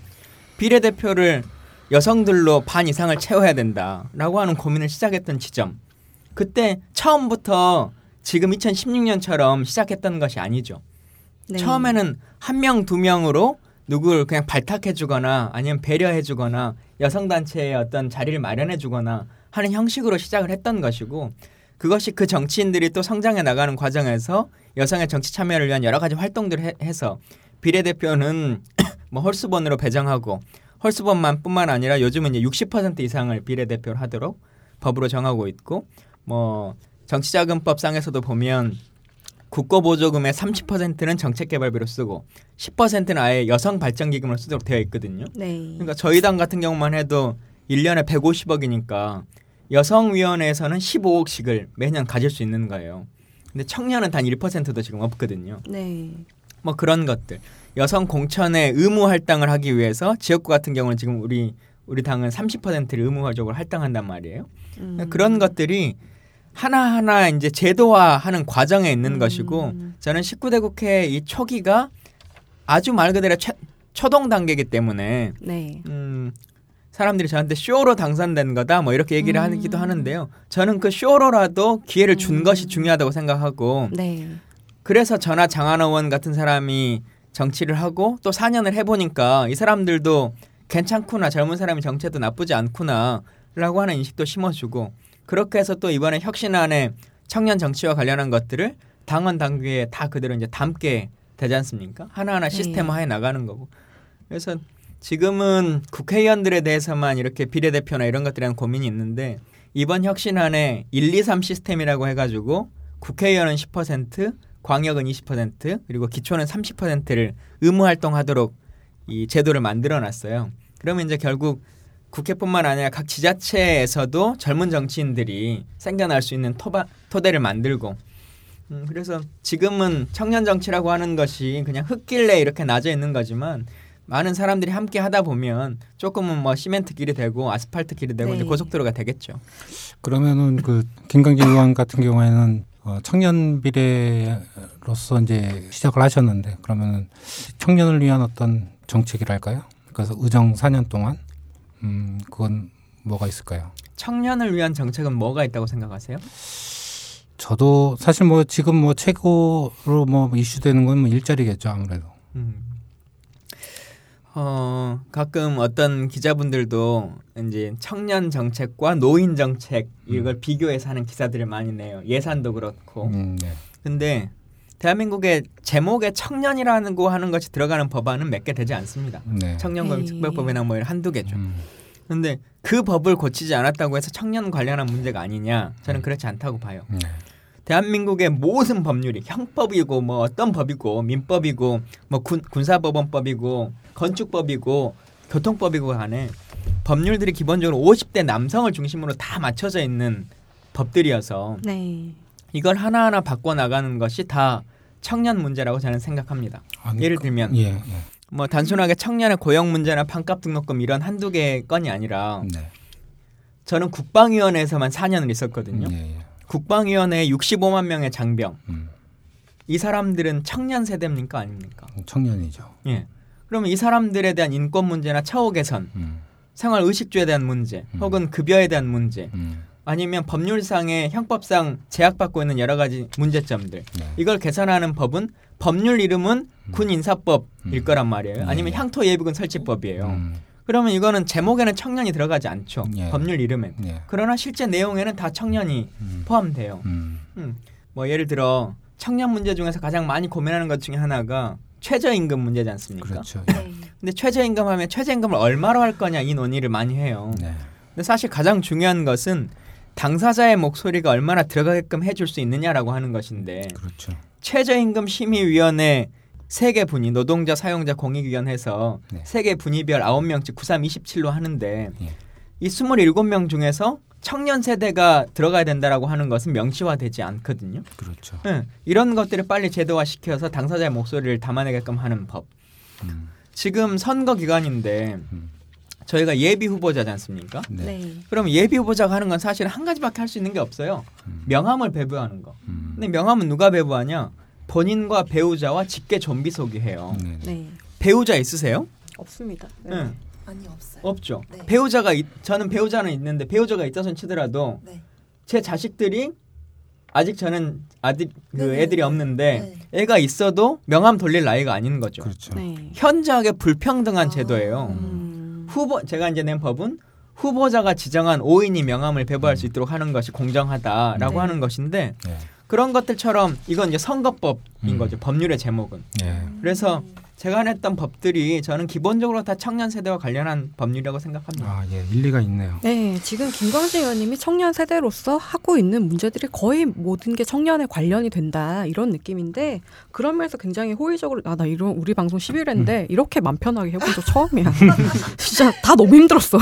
비례대표를 여성들로 반 이상을 채워야 된다라고 하는 고민을 시작했던 지점. 그때 처음부터 지금 2016년처럼 시작했던 것이 아니죠. 네. 처음에는 한 명, 두 명으로 누구를 그냥 발탁해주거나 아니면 배려해주거나 여성단체의 어떤 자리를 마련해주거나 하는 형식으로 시작을 했던 것이고 그것이 그 정치인들이 또 성장해 나가는 과정에서 여성의 정치 참여를 위한 여러 가지 활동들을 해, 서 비례대표는 *clears throat* 뭐 홀수번으로 배정하고 홀수번만 뿐만 아니라 요즘은 이제 60% 이상을 비례대표를 하도록 법으로 정하고 있고 뭐 정치자금법상에서도 보면 국고보조금의 30%는 정책개발비로 쓰고 10%는 아예 여성 발전기금으로 쓰도록 되어 있거든요. 네. 그러니까 저희 당 같은 경우만 해도 1년에 150억이니까 여성위원회에서는 15억씩을 매년 가질 수 있는 거예요. 근데 청년은 단 1%도 지금 없거든요. 네. 뭐 그런 것들. 여성 공천에 의무 할당을 하기 위해서 지역구 같은 경우는 지금 우리 우리 당은 30%를 의무적으로 할당한단 말이에요. 음. 그런 것들이 하나하나 이제 제도화하는 과정에 있는 음. 것이고 저는 19대 국회 이 초기가 아주 말 그대로 최, 초동 단계이기 때문에 네. 음, 사람들이 저한테 쇼로 당선된 거다 뭐 이렇게 얘기를 음. 하기도 하는데요. 저는 그 쇼로라도 기회를 준 음. 것이 중요하다고 생각하고 네. 그래서 전하 장한 의원 같은 사람이 정치를 하고 또 4년을 해보니까 이 사람들도 괜찮구나 젊은 사람이 정체도 나쁘지 않구나라고 하는 인식도 심어주고 그렇게 해서 또 이번에 혁신안에 청년 정치와 관련한 것들을 당원 당규에 다 그대로 이제 담게 되지 않습니까? 하나하나 네. 시스템화해 나가는 거고. 그래서 지금은 국회의원들에 대해서만 이렇게 비례대표나 이런 것들에 대한 고민이 있는데 이번 혁신안에 1, 2, 3 시스템이라고 해가지고 국회의원은 10%, 광역은 20% 그리고 기초는 30%를 의무 활동하도록 이 제도를 만들어 놨어요. 그러면 이제 결국 국회뿐만 아니라 각 지자체에서도 젊은 정치인들이 생겨날 수 있는 토바, 토대를 만들고 음, 그래서 지금은 청년 정치라고 하는 것이 그냥 흙길래 이렇게 나져 있는 거지만 많은 사람들이 함께 하다 보면 조금은 뭐 시멘트 길이 되고 아스팔트 길이 되고 네. 이제 고속도로가 되겠죠. 그러면은 그 김강진 의원 같은 경우에는 어, 청년 비례로서 이제 시작을 하셨는데 그러면은 청년을 위한 어떤 정책이랄까요? 그래서 의정 4년 동안 음, 그건 뭐가 있을까요? 청년을 위한 정책은 뭐가 있다고 생각하세요? 저도 사실 뭐 지금 뭐 최고로 뭐 이슈되는 건 뭐 일자리겠죠 아무래도. 음. 어, 가끔 어떤 기자분들도 이제 청년 정책과 노인 정책 이걸 음. 비교해서 하는 기사들을 많이 내요. 예산도 그렇고. 음, 네. 근데 대한민국의 제목에 청년이라는 거 하는 것이 들어가는 법안은 몇 개 되지 않습니다. 네. 청년금 특별법이나 뭐 한두 개죠. 음. 근데 그 법을 고치지 않았다고 해서 청년 관련한 문제가 아니냐? 저는 음. 그렇지 않다고 봐요. 네. 대한민국의 모든 법률이 형법이고 뭐 어떤 법이고 민법이고 뭐 군, 군사법원법이고 건축법이고 교통법이고 간에 법률들이 기본적으로 50대 남성을 중심으로 다 맞춰져 있는 법들이어서 네. 이걸 하나하나 바꿔 나가는 것이 다 청년 문제라고 저는 생각합니다. 아니, 예를 들면 예, 예. 뭐 단순하게 청년의 고용 문제나 반값 등록금 이런 한두 개 건이 아니라 네. 저는 국방위원회에서만 4년을 있었거든요. 예, 예. 국방위원회 65만 명의 장병. 음. 이 사람들은 청년 세대입니까 아닙니까? 청년이죠. 예. 그러면 이 사람들에 대한 인권 문제나 처우 개선, 음. 생활 의식주에 대한 문제, 음. 혹은 급여에 대한 문제, 음. 아니면 법률상의 형법상 제약받고 있는 여러 가지 문제점들 네. 이걸 개선하는 법은 법률 이름은 음. 군 인사법일 음. 거란 말이에요. 아니면 네. 향토 예비군 설치법이에요. 그러면 이거는 제목에는 청년이 들어가지 않죠. 예. 법률 이름엔. 예. 그러나 실제 내용에는 다 청년이 음. 포함돼요. 음. 음. 뭐 예를 들어 청년 문제 중에서 가장 많이 고민하는 것 중에 하나가 최저임금 문제지 않습니까? 그렇죠. 예. 네. 근데 최저임금 하면 최저임금을 얼마로 할 거냐 이 논의를 많이 해요. 네. 근데 사실 가장 중요한 것은 당사자의 목소리가 얼마나 들어가게끔 해줄 수 있느냐라고 하는 것인데 그렇죠. 최저임금 심의위원회 세개 분위 노동자 사용자 공익위원회에서 네. 세개 분위별 아홉 명씩 93, 27로 하는데 예. 이 27명 중에서 청년 세대가 들어가야 된다라고 하는 것은 명시화되지 않거든요. 그렇죠. 네, 이런 것들을 빨리 제도화 시켜서 당사자의 목소리를 담아내게끔 하는 법. 음. 지금 선거 기간인데 음. 저희가 예비 후보자지 않습니까? 네. 네. 그럼 예비 후보자가 하는 건 사실 한 가지밖에 할 수 있는 게 없어요. 음. 명함을 배부하는 거. 음. 근데 명함은 누가 배부하냐? 본인과 배우자와 직계 좀비 소개해요. 네. 네. 배우자 있으세요? 없습니다. 네. 네. 아니 없어요. 없죠. 네. 배우자가 있, 저는 배우자는 있는데 배우자가 있다손 치더라도 네. 제 자식들이 아직 저는 아들 그 네. 애들이 없는데 애가 있어도 명함 돌릴 나이가 아닌 거죠. 그렇죠. 현저하게 불평등한 아. 제도예요. 음. 후보 제가 이제 낸 법은 후보자가 지정한 5인이 명함을 배부할 음. 수 있도록 하는 것이 공정하다라고 하는 것인데 그런 것들처럼 이건 이제 선거법인 음. 거죠. 법률의 제목은. 예. 그래서 제가 냈던 법들이 저는 기본적으로 다 청년 세대와 관련한 법률이라고 생각합니다. 아, 예, 일리가 있네요. 네, 지금 김광진 의원님이 청년 세대로서 하고 있는 문제들이 거의 모든 게 청년에 관련이 된다 이런 느낌인데 그런 면에서 굉장히 호의적으로 아 나 이런 우리 방송 11회인데 음. 이렇게 맘 편하게 해본 적 처음이야. *laughs* 진짜 다 너무 힘들었어.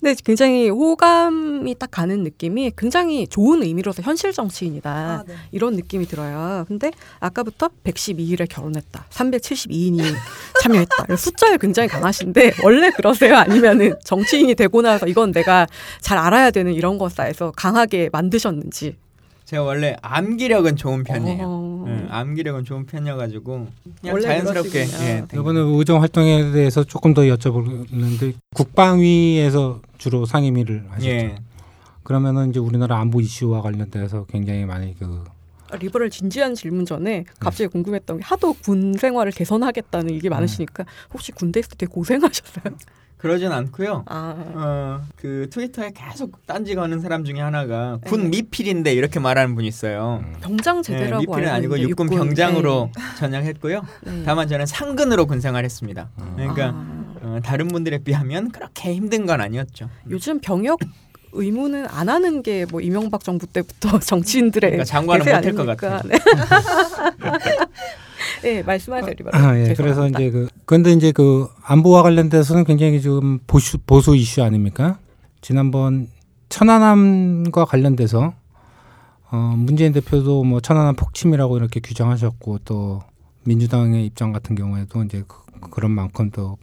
근데 굉장히 호감이 딱 가는 느낌이 굉장히 좋은 의미로서 현실 정치인이다 아, 네. 이런 느낌이 들어요. 근데 아까부터 112일에 결혼했다. 372인이 *laughs* 참여했다. 숫자에 굉장히 강하신데 원래 그러세요? 아니면은 정치인이 되고 나서 이건 내가 잘 알아야 되는 이런 것 쌓여서 강하게 만드셨는지. 제가 원래 암기력은 좋은 편이에요. 어... 네, 암기력은 좋은 편이어가지고 그냥 자연스럽게 예, 이번에 의정 활동에 대해서 조금 더 여쭤보는데 국방위에서 주로 상임위를 하셨죠. 예. 그러면은 이제 우리나라 안보 이슈와 관련돼서 굉장히 많이 그 리버럴 진지한 질문 전에 갑자기 네. 궁금했던 게 하도 군 생활을 개선하겠다는 이게 네. 많으시니까 혹시 군대 있을 때 고생하셨어요? 그러진 않고요. 아. 어, 그 트위터에 계속 딴지 거는 사람 중에 하나가 군 네. 미필인데 이렇게 말하는 분이 있어요. 음. 병장 제대라고 네, 미필은 아니고 육군, 육군 병장으로 네. 전역했고요. 네. 다만 저는 상근으로 군 생활했습니다. 음. 그러니까 아. 어, 다른 분들에 비하면 그렇게 힘든 건 아니었죠. 요즘 병역 의무는 안 하는 게 뭐 이명박 정부 때부터 *laughs* 정치인들의 그러니까 장관은 못할 것 같아요. 네. *laughs* 네, 말씀하세요, 리바. 아, 예. 그래서 이제 그 근데 이제 그 안보와 관련돼서는 굉장히 좀 보수 보수 이슈 아닙니까? 지난번 천안함과 관련돼서 어 문재인 대표도 뭐 천안함 폭침이라고 이렇게 규정하셨고 또 민주당의 입장 같은 경우에도 이제 그, 그런 만큼 또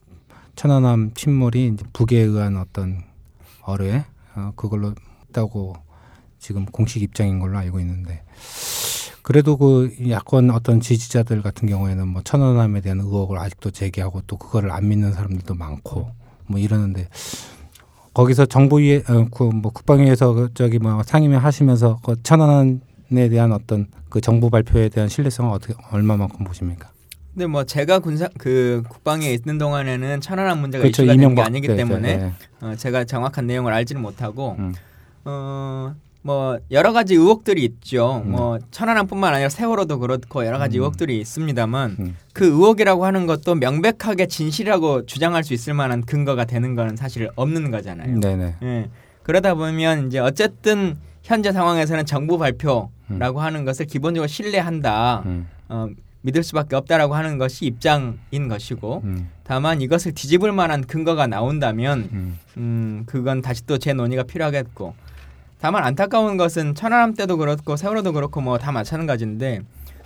천안함 침몰이 이제 북에 의한 어떤 어뢰 어, 그걸로 했다고 지금 공식 입장인 걸로 알고 있는데 그래도 그 야권 어떤 지지자들 같은 경우에는 뭐 천안함에 대한 의혹을 아직도 제기하고 또 그거를 안 믿는 사람들도 많고 뭐 이러는데 거기서 정부위에 어, 그뭐 국방위에서 그 저기 뭐 상임위 하시면서 그 천안함에 대한 어떤 그 정부 발표에 대한 신뢰성은 어떻게 얼마만큼 보십니까? 근데 뭐 제가 군사 그 국방에 있는 동안에는 천안함 문제가 그렇죠, 이슈가 된게 아니기 네, 때문에 네, 네. 어, 제가 정확한 내용을 알지는 못하고 음. 어뭐 여러 가지 의혹들이 있죠. 음. 뭐 천안함뿐만 아니라 세월호도 그렇고 여러 가지 음. 의혹들이 있습니다만 음. 그 의혹이라고 하는 것도 명백하게 진실이라고 주장할 수 있을 만한 근거가 되는 거는 사실 없는 거잖아요. 네네. 예. 그러다 보면 이제 어쨌든 현재 상황에서는 정부 발표라고 음. 하는 것을 기본적으로 신뢰한다. 음. 어, 믿을 수밖에 없다라고 하는 것이 입장인 것이고 음. 다만 이것을 뒤집을 만한 근거가 나온다면 음, 그건 다시 또 재논의가 필요하겠고 다만 안타까운 것은 천안함 때도 그렇고 세월호도 그렇고 뭐 다 마찬가지인데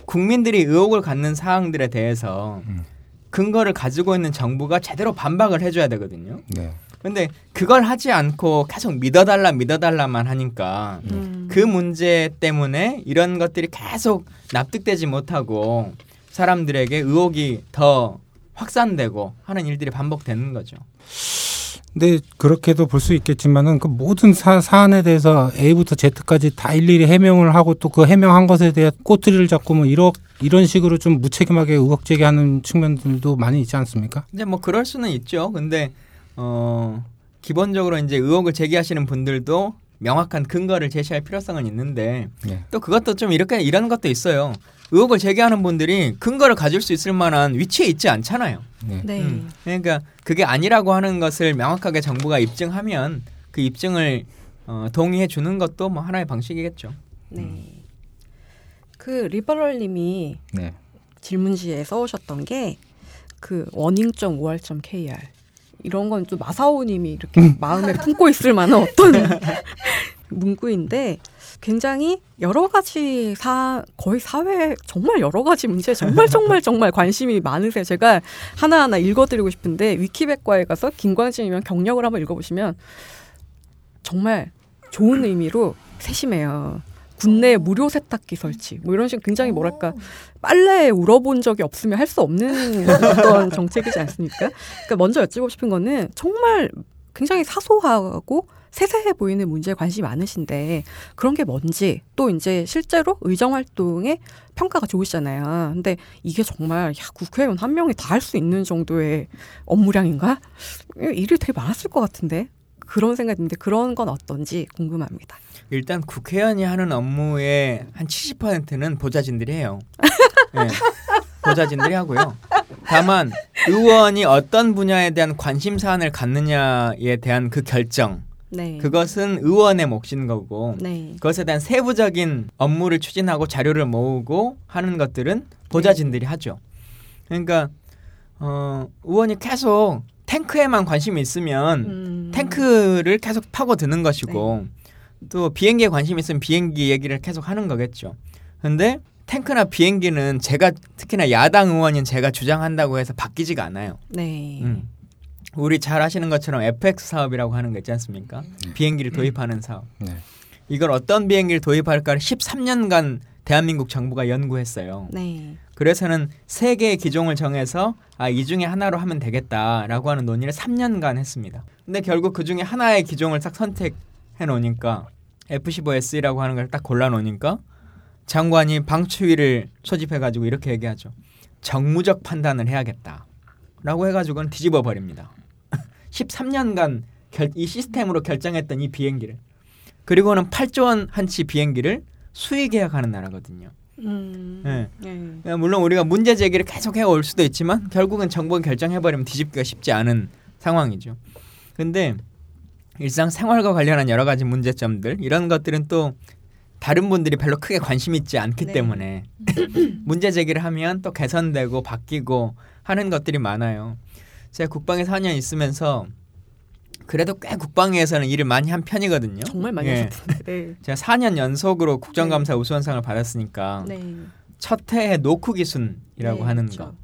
국민들이 의혹을 갖는 사항들에 대해서 음. 근거를 가지고 있는 정부가 제대로 반박을 해줘야 되거든요. 네. 근데 그걸 하지 않고 계속 믿어달라 믿어달라만 하니까 음. 그 문제 때문에 이런 것들이 계속 납득되지 못하고 사람들에게 의혹이 더 확산되고 하는 일들이 반복되는 거죠. 근데 그렇게도 볼 수 있겠지만은 그 모든 사, 사안에 대해서 A부터 Z까지 다 일일이 해명을 하고 또 그 해명한 것에 대해 꼬투리를 잡고 뭐 이런 이런 식으로 좀 무책임하게 의혹 제기하는 측면들도 많이 있지 않습니까? 이제 뭐 그럴 수는 있죠. 근데 어 기본적으로 이제 의혹을 제기하시는 분들도 명확한 근거를 제시할 필요성은 있는데 네. 또 그것도 좀 이렇게 이런 것도 있어요. 의혹을 제기하는 분들이 근거를 가질 수 있을 만한 위치에 있지 않잖아요. 네. 네. 음, 그러니까 그게 아니라고 하는 것을 명확하게 정부가 입증하면 그 입증을 어, 동의해 주는 것도 뭐 하나의 방식이겠죠. 네. 음. 그 리버럴님이 네. 질문지에 써오셨던 게 그 원인.5r.kr 이런 건 좀 마사오님이 이렇게 음. 마음에 품고 있을 만한 어떤 *laughs* 문구인데 굉장히 여러 가지 사 거의 사회 정말 여러 가지 문제 정말 정말 정말 관심이 많으세요. 제가 하나하나 읽어드리고 싶은데 위키백과에 가서 김광진이면 경력을 한번 읽어보시면 정말 좋은 의미로 세심해요. 국내 무료 세탁기 설치 뭐 이런 식 굉장히 뭐랄까 빨래에 울어본 적이 없으면 할 수 없는 *laughs* 어떤 정책이지 않습니까? 그러니까 먼저 여쭤보고 싶은 거는 정말 굉장히 사소하고 세세해 보이는 문제에 관심이 많으신데 그런 게 뭔지 또 이제 실제로 의정 활동에 평가가 좋으시잖아요. 근데 이게 정말 야, 국회의원 한 명이 다 할 수 있는 정도의 업무량인가? 일이 되게 많았을 것 같은데 그런 생각이 드는데 그런 건 어떤지 궁금합니다. 일단 국회의원이 하는 업무의 한 70%는 보좌진들이 해요. 네. 보좌진들이 하고요. 다만 의원이 어떤 분야에 대한 관심 사안을 갖느냐에 대한 그 결정 네. 그것은 의원의 몫인 거고 네. 그것에 대한 세부적인 업무를 추진하고 자료를 모으고 하는 것들은 보좌진들이 네. 하죠. 그러니까 어, 의원이 계속 탱크에만 관심이 있으면 음. 탱크를 계속 파고드는 것이고 네. 또 비행기에 관심이 있으면 비행기 얘기를 계속 하는 거겠죠. 근데 탱크나 비행기는 제가 특히나 야당 의원인 제가 주장한다고 해서 바뀌지가 않아요. 네. 음. 우리 잘 아시는 것처럼 FX 사업이라고 하는 거 있지 않습니까? 네. 비행기를 음. 도입하는 사업. 네. 이걸 어떤 비행기를 도입할까를 13년간 대한민국 정부가 연구했어요. 네. 그래서는 세 개의 기종을 정해서 아, 이 중에 하나로 하면 되겠다라고 하는 논의를 3년간 했습니다. 근데 결국 그 중에 하나의 기종을 딱 선택해 놓으니까 F-15S라고 하는 걸 딱 골라 놓으니까 장관이 방추위를 소집해 가지고 이렇게 얘기하죠. 정무적 판단을 해야겠다라고 해 가지고는 뒤집어 버립니다. *laughs* 13년간 결, 이 시스템으로 결정했던 이 비행기를 그리고는 8조 원 한치 비행기를 수의 계약하는 나라거든요. 음, 네. 네. 물론 우리가 문제 제기를 계속 해 올 수도 있지만 결국은 정부가 결정해버리면 뒤집기가 쉽지 않은 상황이죠. 근데 일상 생활과 관련한 여러 가지 문제점들 이런 것들은 또 다른 분들이 별로 크게 관심 있지 않기 네. 때문에 *laughs* 문제 제기를 하면 또 개선되고 바뀌고 하는 것들이 많아요. 제가 국방에 4년 있으면서 그래도 꽤 국방위에서는 일을 많이 한 편이거든요. 정말 많이 예. 하셨던데. 네. *laughs* 제가 4년 연속으로 국정감사 네. 우수원상을 받았으니까 네. 첫 해에 노크 기순이라고 네, 하는 그렇죠. 거,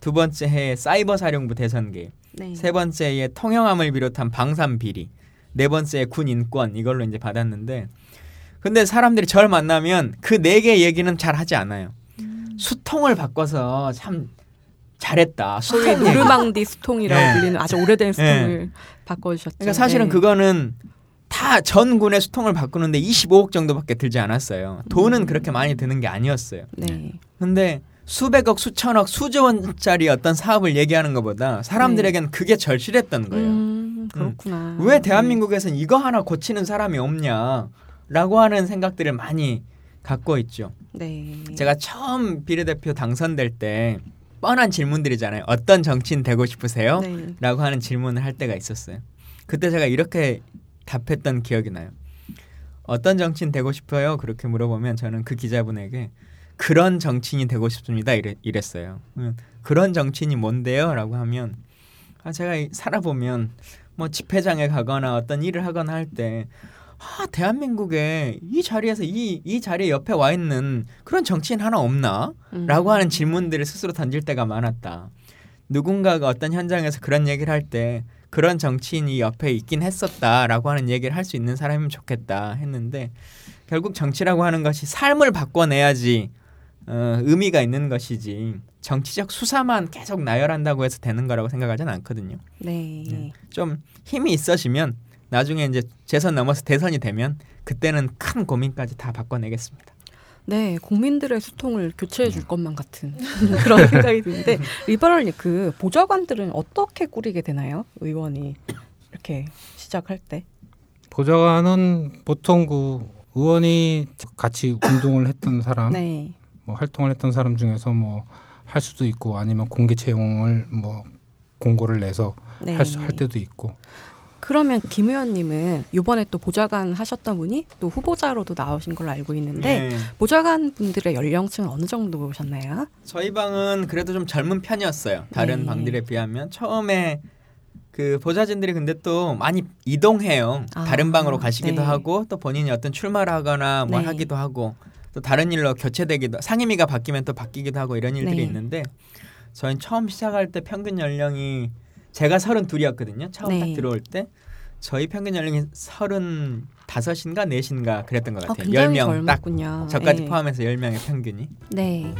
두 번째 해에 사이버 사령부 대선계, 네. 세 번째에 통영함을 비롯한 방산 비리, 네 번째에 군 인권 이걸로 이제 받았는데, 근데 사람들이 저를 만나면 그 네 개 얘기는 잘 하지 않아요. 음. 수통을 바꿔서 참 잘했다. 소위 누르망디 수통이라고 네. 불리는 아주 오래된 수통을 네. 바꿔주셨죠. 그러니까 사실은 네. 그거는 다 전군의 수통을 바꾸는데 25억 정도밖에 들지 않았어요. 돈은 음. 그렇게 많이 드는 게 아니었어요. 네. 근데 수백억, 수천억, 수조 원짜리 어떤 사업을 얘기하는 것보다 사람들에겐 네. 그게 절실했던 거예요. 음, 그렇구나. 음. 왜 대한민국에서는 이거 하나 고치는 사람이 없냐라고 하는 생각들을 많이 갖고 있죠. 네. 제가 처음 비례대표 당선될 때 뻔한 질문들이잖아요. 어떤 정치인 되고 싶으세요? 네. 라고 하는 질문을 할 때가 있었어요. 그때 제가 이렇게 답했던 기억이 나요. 어떤 정치인 되고 싶어요? 그렇게 물어보면 저는 그 기자분에게 그런 정치인이 되고 싶습니다. 이랬, 이랬어요. 그런 정치인이 뭔데요? 라고 하면 아, 제가 살아보면 뭐 집회장에 가거나 어떤 일을 하거나 할 때 아, 대한민국에 이 자리에서 이, 이 자리에 옆에 와 있는 그런 정치인 하나 없나? 음. 라고 하는 질문들을 스스로 던질 때가 많았다. 누군가가 어떤 현장에서 그런 얘기를 할 때 그런 정치인이 옆에 있긴 했었다라고 하는 얘기를 할 수 있는 사람이면 좋겠다 했는데 결국 정치라고 하는 것이 삶을 바꿔내야지 어, 의미가 있는 것이지 정치적 수사만 계속 나열한다고 해서 되는 거라고 생각하지는 않거든요. 네. 네. 좀 힘이 있어지면 나중에 이제 재선 넘어서 대선이 되면 그때는 큰 고민까지 다 바꿔내겠습니다. 네, 국민들의 수통을 교체해 줄 것만 같은 *laughs* 그런 생각이 드는데 리버럴님 그 보좌관들은 어떻게 꾸리게 되나요? 의원이 이렇게 시작할 때? 보좌관은 보통 그 의원이 같이 운동을 했던 사람 네. 뭐 활동을 했던 사람 중에서 뭐 할 수도 있고 아니면 공개 채용을 뭐 공고를 내서 네. 할, 수, 할 때도 있고. 그러면 김 의원님은 이번에 또 보좌관 하셨던 분이 또 후보자로도 나오신 걸로 알고 있는데 네. 보좌관 분들의 연령층은 어느 정도셨나요? 저희 방은 그래도 좀 젊은 편이었어요. 다른 네. 방들에 비하면 처음에 그 보좌진들이 근데 또 많이 이동해요. 아, 다른 방으로 가시기도 네. 하고 또 본인이 어떤 출마를 하거나 뭘 네. 하기도 하고 또 다른 일로 교체되기도 상임위가 바뀌면 또 바뀌기도 하고 이런 일들이 네. 있는데 저희는 처음 시작할 때 평균 연령이 제가 서른 둘이었거든요. 처음 네. 딱 들어올 때 저희 평균 연령이 서른 다섯인가 넷인가 그랬던 것 아, 같아요. 열 명딱 저까지 네. 포함해서 열 명의 평균이. 네.